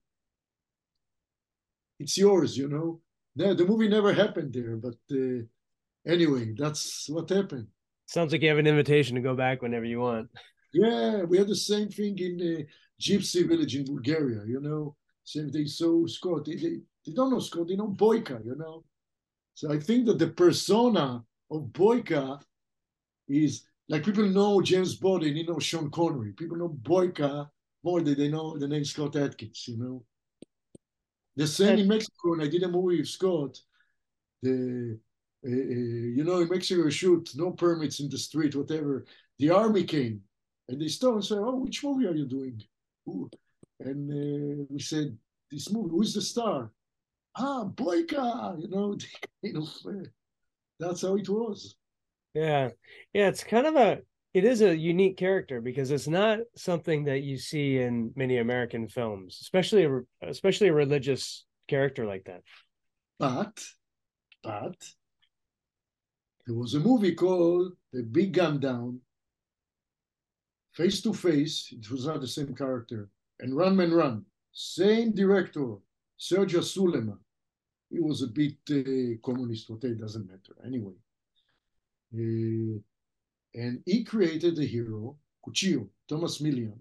it's yours, you know. The, the movie never happened there, but uh, anyway, that's what happened. Sounds like you have an invitation to go back whenever you want. Yeah, we had the same thing in the Gypsy village in Bulgaria, you know. Same thing. So Scott, they, they, they don't know Scott, they know Boyka, you know. So I think that the persona of Boyka is like people know James Bond and you know Sean Connery. People know Boyka more than they know the name Scott Adkins, you know. The same in Mexico, and I did a movie with Scott. The uh, you know, in Mexico, shoot, no permits in the street, whatever. The army came and they stopped and said, "Oh, which movie are you doing?" Ooh. And uh, we said, "This movie. Who's the star?" Ah, Boyka. You know, [LAUGHS] you know, [LAUGHS] that's how it was. Yeah, yeah. It's kind of a. It is a unique character because it's not something that you see in many American films, especially a, especially a religious character like that. But, but there was a movie called The Big Gun Down, Face to Face, it was not the same character, and Run Man Run, same director, Sergio Sollima. He was a bit uh, communist, what it doesn't matter. Anyway. And he created a hero, Cuchillo, Thomas Milian.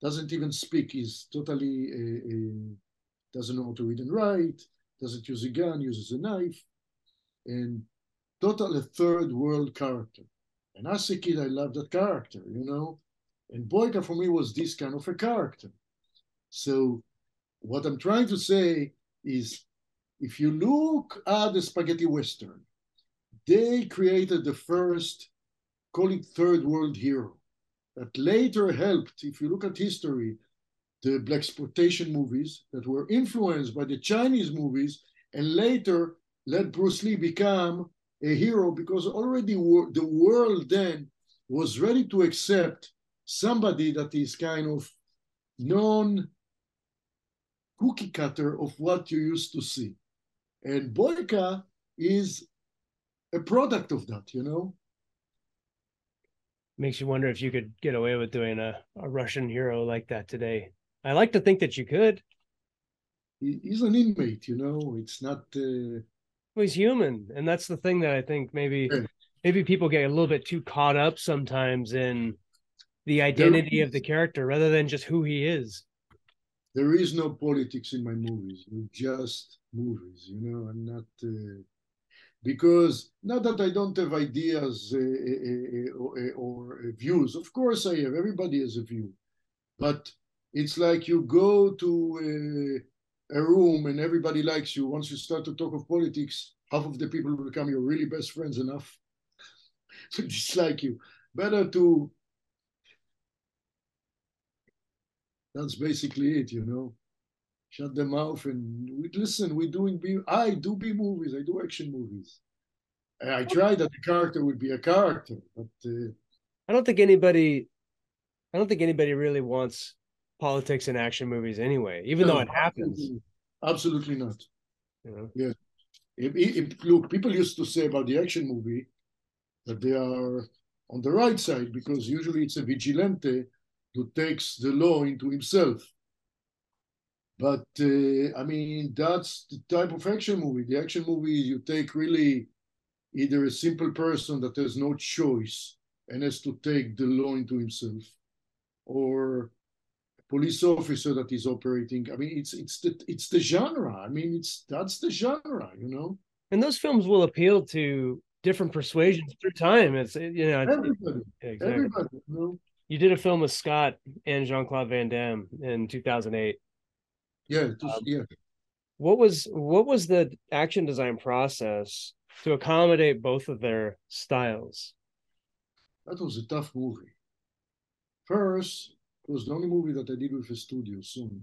Doesn't even speak, he's totally, uh, uh, doesn't know how to read and write, doesn't use a gun, uses a knife. And total a third world character. And as a kid, I loved that character, you know. And Boyka for me was this kind of a character. So what I'm trying to say is if you look at the spaghetti western, they created the first, call it third world hero, that later helped, if you look at history, the black exploitation movies that were influenced by the Chinese movies and later let Bruce Lee become a hero because already the world then was ready to accept somebody that is kind of non cookie cutter of what you used to see. And Boyka is a product of that, you know? Makes you wonder if you could get away with doing a, a Russian hero like that today. I like to think that you could. He's an inmate, you know. It's not uh, well, he's human, and that's the thing that I think maybe maybe people get a little bit too caught up sometimes in the identity of the character rather than just who he is. There is no politics in my movies. just movies, you know. I'm not uh, because not that I don't have ideas uh, or, or views. Of course, I have. Everybody has a view, but it's like you go to a room and everybody likes you, once you start to talk of politics, half of the people become your really best friends enough [LAUGHS] to dislike you. Better to. That's basically it, you know. Shut their mouth and we listen. We're doing B. I do B movies. I do action movies. And I tried that the character would be a character, but uh, I don't think anybody, I don't think anybody really wants politics in action movies anyway, even no, though it happens. Absolutely, not. You know? Yeah. Look, people used to say about the action movie that they are on the right side because usually it's a vigilante who takes the law into himself. But uh, I mean, that's the type of action movie. The action movie, you take really either a simple person that has no choice and has to take the law into himself, or a police officer that is operating. I mean, it's it's the it's the genre. I mean, it's that's the genre, you know. And those films will appeal to different persuasions through time. It's you know everybody, exactly. everybody, you know. You did a film with Scott and Jean Claude Van Damme in 2008. Yeah, just, Um, yeah. What was what was the action design process to accommodate both of their styles? That was a tough movie. First, it was the only movie that I did with a studio soon.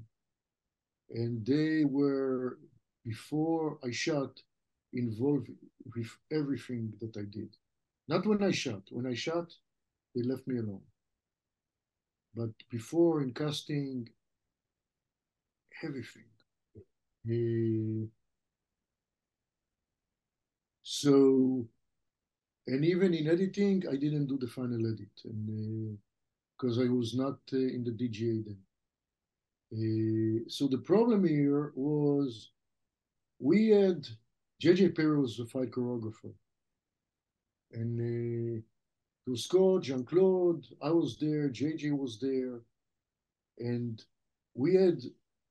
And they were, before I shot, involved with everything that I did. Not when I shot. When I shot, they left me alone. But before in casting, everything. Uh, so, and even in editing, I didn't do the final edit, and because I was not uh, in the DGA then. Uh, so the problem here was we had JJ Perry was the fight choreographer, and uh, Scott, Jean Claude, I was there, JJ was there, and we had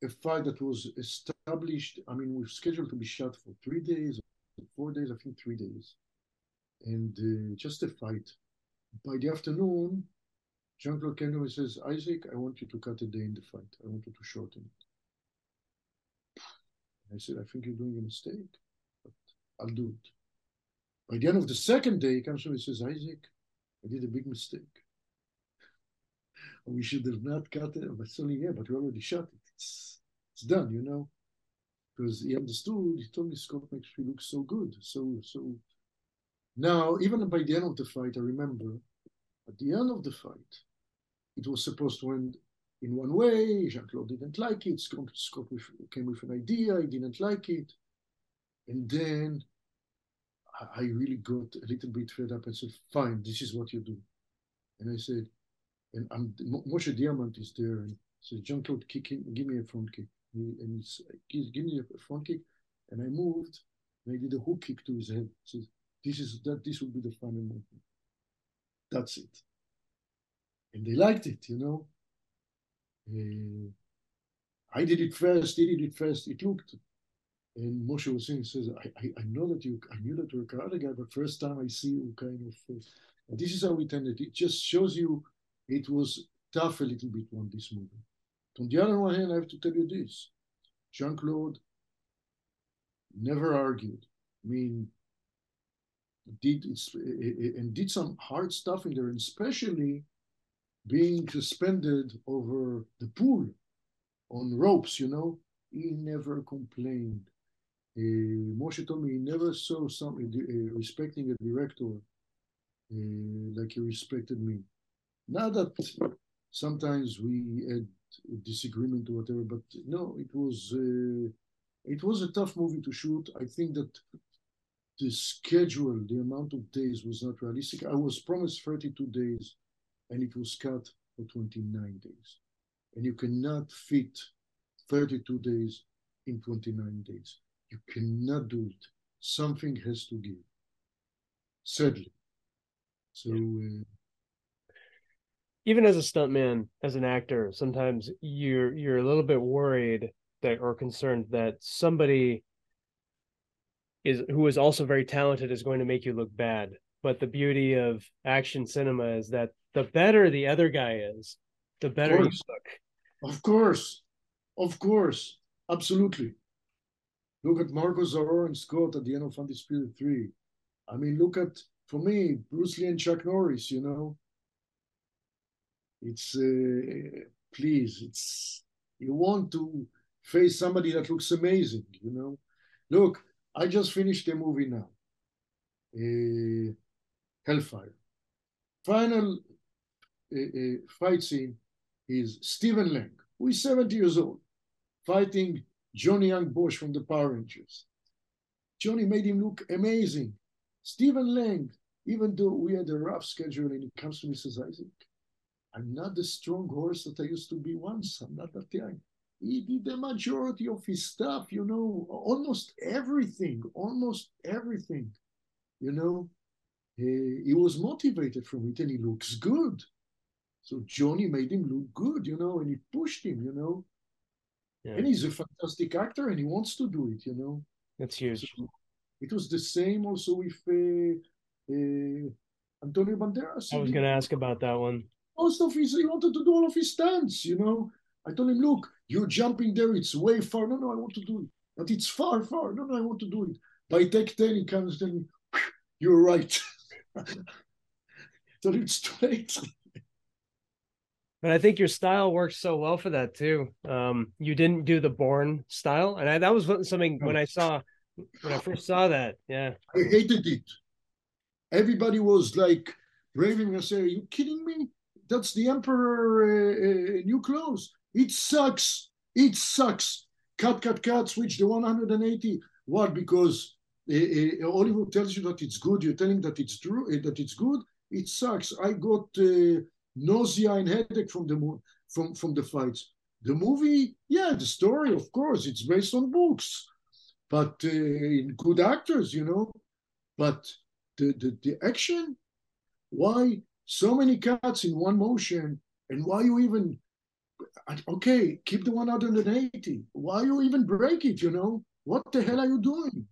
a fight that was established. I mean, we were scheduled to be shot for three days, four days, I think three days, and uh, just a fight. By the afternoon, Jean Claude me says, Isaac, I want you to cut a day in the fight. I want you to shorten it. I said, I think you're doing a mistake, but I'll do it. By the end of the second day, he comes to me and says, Isaac, I did a big mistake. [LAUGHS] We should have not cut it. But only, yeah, but we already shot it. It's, it's done, you know? Because he understood, he told me Scott makes me look so good. So, so now, even by the end of the fight, I remember at the end of the fight, it was supposed to end in one way. Jean Claude didn't like it. Scott, Scott came with an idea. He didn't like it. And then I, I really got a little bit fed up and said, Fine, this is what you do. And I said, and I'm, Moshe Diamant is there and says, Jean Claude, kick him, give me a front kick. And he give me a front kick. And I moved and I did a hook kick to his head. So this is that this will be the final movement. That's it. And they liked it, you know. Uh, I did it first, he did it first, it looked. And Moshe was saying, says, I, I, I know that you, I knew that you're a karate guy, but first time I see you kind of, uh, this is how we tended. It just shows you it was tough a little bit on this movie. On the other hand, I have to tell you this. Jean-Claude never argued. I mean, did and did some hard stuff in there, and especially being suspended over the pool on ropes, you know, he never complained. Uh, Moshe told me he never saw some uh, respecting a director uh, like he respected me. Now that sometimes we had disagreement or whatever, but no, it was it was a tough movie to shoot. I think that the schedule, the amount of days was not realistic. I was promised 32 days and it was cut for 29 days. And you cannot fit 32 days in 29 days. You cannot do it. Something has to give. Sadly. So, uh, even as a stuntman, as an actor, sometimes you're you're a little bit worried that or concerned that somebody is who is also very talented is going to make you look bad. But the beauty of action cinema is that the better the other guy is, the better you look. Of course, of course, absolutely. Look at Marco Zaror and Scott at the end of Undisputed Three. I mean, look at for me Bruce Lee and Chuck Norris. You know, it's uh, please, it's you want to face somebody that looks amazing, you know. Look, I just finished a movie now, uh, Hellfire. Final uh, uh, fight scene is Stephen Lang, who is 70 years old, fighting Johnny Yong Bosch from the Power Rangers. Johnny made him look amazing. Stephen Lang, even though we had a rough schedule and he comes to says, Isaac, I'm not the strong horse that I used to be once. I'm not that young. He did the majority of his stuff, you know, almost everything, almost everything, you know. He, he was motivated from it and he looks good. So Johnny made him look good, you know, and he pushed him, you know. Yeah. And he's a fantastic actor and he wants to do it, you know. That's huge. So it was the same also with uh, uh, Antonio Banderas. I was going to ask about that one. Most of his, he wanted to do all of his stunts, you know. I told him, look, you're jumping there, it's way far. No, no, I want to do it. But it's far, far. No, no, I want to do it. By take 10, he comes, then you're right. so it's too late. But I think your style works so well for that too. Um, you didn't do the Bourne style, and I, that was something when I saw when I first saw that. Yeah, I hated it. Everybody was like raving and saying, "Are you kidding me? That's the Emperor uh, uh, new clothes. It sucks. It sucks. Cut, cut, cut. Switch the 180. What? Because uh, uh, Hollywood tells you that it's good. You're telling that it's true. That it's good. It sucks. I got." Nausea and headache from the from from the fights. The movie, yeah, the story, of course, it's based on books, but uh, in good actors, you know. But the, the the action, why so many cuts in one motion, and why you even okay, keep the 180. Why you even break it? You know what the hell are you doing?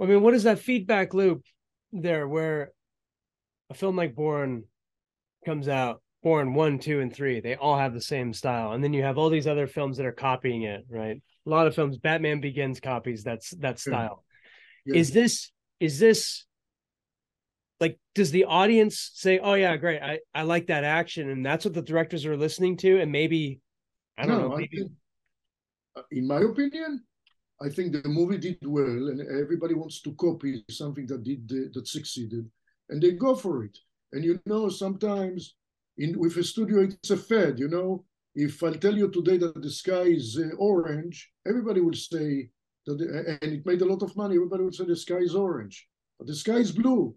I mean, what is that feedback loop there where a film like Bourne comes out, Bourne one, two, and three, they all have the same style, and then you have all these other films that are copying it, right? A lot of films, Batman Begins copies that's that style. Yeah. Yeah. Is this is this like does the audience say, "Oh yeah, great, I I like that action," and that's what the directors are listening to, and maybe I don't no, know. Maybe... Think, uh, in my opinion, I think the movie did well, and everybody wants to copy something that did uh, that succeeded and they go for it. And you know, sometimes in with a studio, it's a fad. You know, if I tell you today that the sky is uh, orange, everybody will say that, the, and it made a lot of money. Everybody would say the sky is orange, but the sky is blue.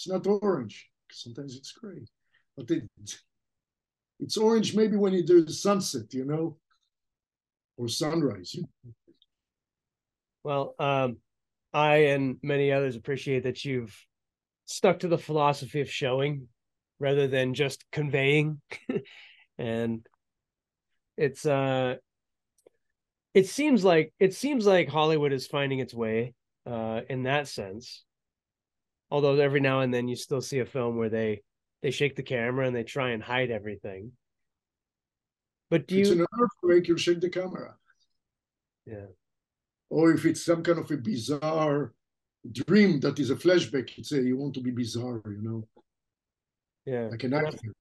It's not orange. Sometimes it's gray, but it, it's orange maybe when it, there's sunset, you know, or sunrise. Well, um, I and many others appreciate that you've stuck to the philosophy of showing rather than just conveying [LAUGHS] and it's uh it seems like it seems like hollywood is finding its way uh in that sense although every now and then you still see a film where they they shake the camera and they try and hide everything but do it's you It's an earthquake you shake the camera yeah or if it's some kind of a bizarre dream that is a flashback. It's a you want to be bizarre, you know. Yeah, like an actor.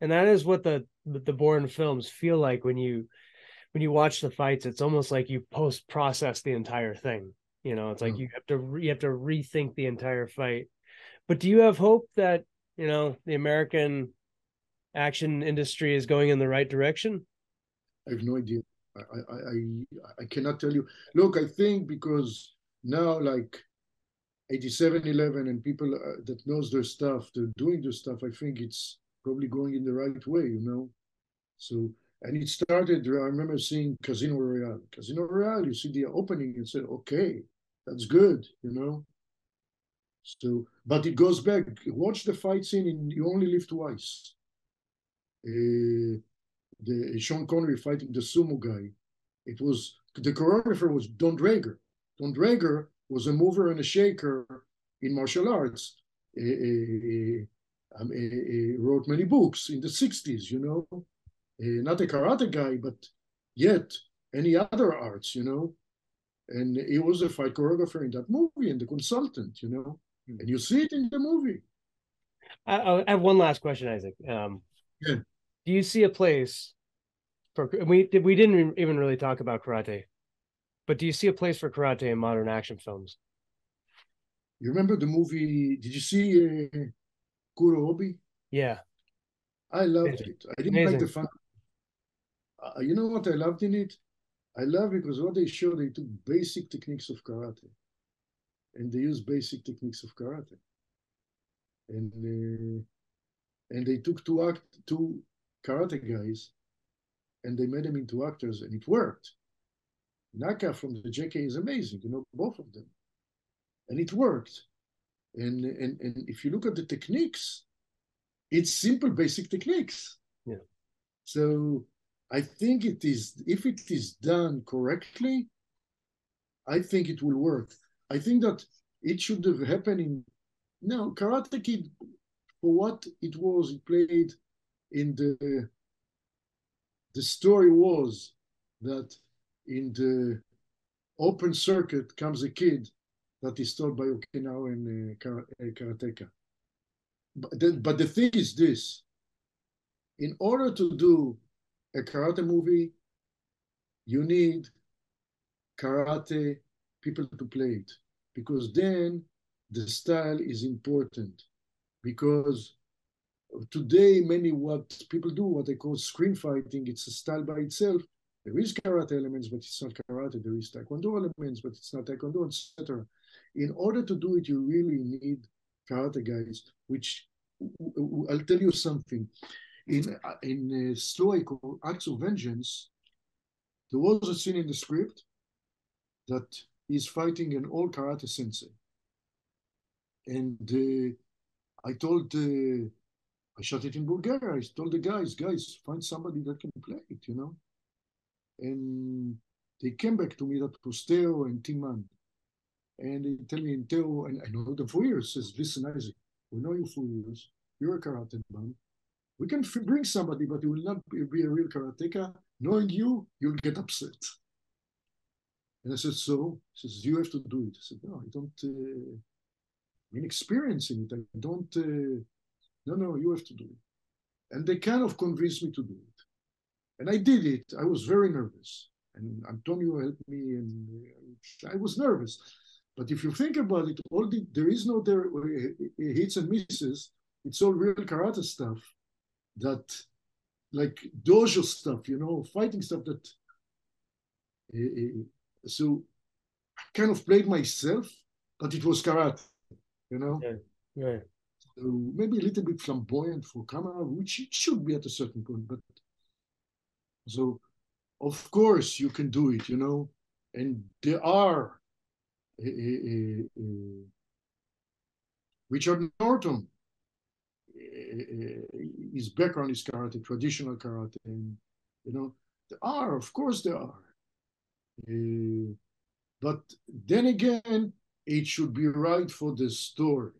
And that is what the the Bourne films feel like when you when you watch the fights. It's almost like you post process the entire thing. You know, it's like oh. you have to you have to rethink the entire fight. But do you have hope that you know the American action industry is going in the right direction? I have no idea. I I I, I cannot tell you. Look, I think because now like 87Eleven and people uh, that knows their stuff, they're doing their stuff. I think it's probably going in the right way, you know. So and it started. I remember seeing Casino Royale. Casino Royale. You see the opening and said, "Okay, that's good," you know. So, but it goes back. Watch the fight scene in "You Only Live Twice." Uh, the Sean Connery fighting the sumo guy. It was the choreographer was Donn Draeger. Donn Draeger was a mover and a shaker in martial arts. He, um, wrote many books in the 60s, you know, not a karate guy, but yet any other arts, you know. And he was a fight choreographer in that movie and the consultant, you know, hmm. and you see it in the movie. I, I have one last question, Isaac. Um, yeah. Do you see a place for we did we didn't even really talk about karate, but do you see a place for karate in modern action films? You remember the movie? Did you see uh, Kuro Obi? Yeah, I loved it. I didn't Amazing. like the fun. Uh, you know what I loved in it? I love because what they showed, they took basic techniques of karate, and they used basic techniques of karate, and uh, and they took two act two karate guys, and they made them into actors, and it worked. Naka from the JKA is amazing, you know, both of them, and it worked. And and and if you look at the techniques, it's simple, basic techniques. Yeah. So I think it is, if it is done correctly, I think it will work. I think that it should have happened in, no, Karate Kid, for what it was, it played in the, the story was that in the open circuit comes a kid that is taught by Okinawan uh, uh, karateka. But the, but the thing is this, in order to do a karate movie, you need karate people to play it because then the style is important. Because today, many what people do, what they call screen fighting, it's a style by itself. There is karate elements, but it's not karate. There is taekwondo elements, but it's not taekwondo, etc. In order to do it, you really need karate guys. Which I'll tell you something in in a story called Acts of Vengeance, there was a scene in the script that he's fighting an old karate sensei, and uh, I told uh, I shot it in Bulgaria. I told the guys, guys, find somebody that can play it, you know. And they came back to me that was Theo and Tim Man, and they tell me, Theo, and I know them for years. Says, listen, Isaac, we know you for years. You're a karate man we can bring somebody, but he will not be, a real karateka. Knowing you, you'll get upset. And I said, so? He says, you have to do it. I said, no, I don't, uh, I'm inexperienced in it. I don't, uh, no, no, you have to do it. And they kind of convinced me to do it. And I did it. I was very nervous. And Antonio helped me, and uh, I was nervous. But if you think about it, all the, there is no there uh, hits and misses. It's all real karate stuff that like dojo stuff, you know, fighting stuff that. Uh, so I kind of played myself, but it was karate, you know. Yeah. Right. So maybe a little bit flamboyant for camera, which it should be at a certain point. But so, of course, you can do it, you know. And there are uh, uh, Richard Norton his background is karate, traditional karate, and you know there are, of course, there are. Uh, but then again, it should be right for the story.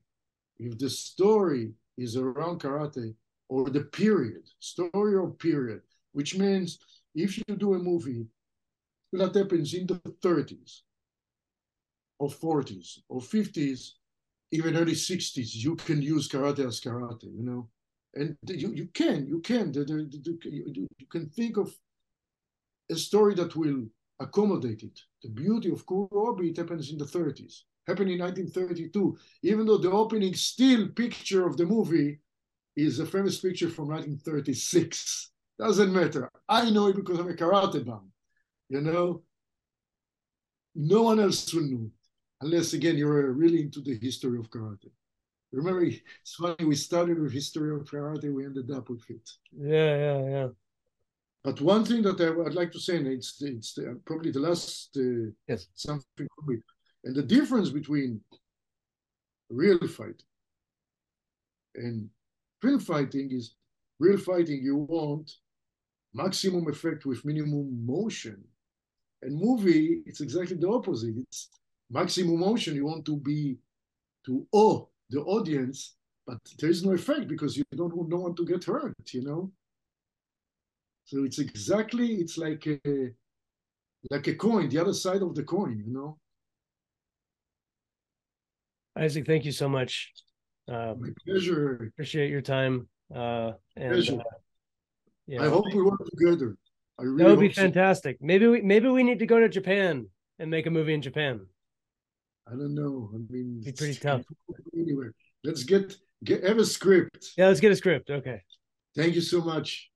If the story is around karate or the period, story or period, which means if you do a movie that happens in the 30s or 40s or 50s, even early 60s, you can use karate as karate, you know? And you, you can, you can. You can think of a story that will accommodate it. The beauty of Kuro Obi, it happens in the 30s, happened in 1932, even though the opening still picture of the movie is a famous picture from 1936. Doesn't matter. I know it because I'm a karate bum. You know, no one else will know unless again you're really into the history of karate. Remember, it's funny. We started with history of karate. We ended up with it. Yeah, yeah, yeah. But one thing that I would like to say, and it's it's the, probably the last uh, yes something for me, and the difference between real fighting and film fighting is real fighting. You want maximum effect with minimum motion, and movie it's exactly the opposite. It's maximum motion. You want to be to awe the audience, but there is no effect because you don't want no one to get hurt. You know. So it's exactly it's like a like a coin, the other side of the coin, you know. Isaac, thank you so much. Uh, My pleasure. Appreciate your time. Uh, and pleasure. uh, I hope we work together. I really that would be hope so. fantastic. Maybe we maybe we need to go to Japan and make a movie in Japan. I don't know. I mean, Be pretty tough. Anyway, let's get get have a script. Yeah, let's get a script. Okay. Thank you so much.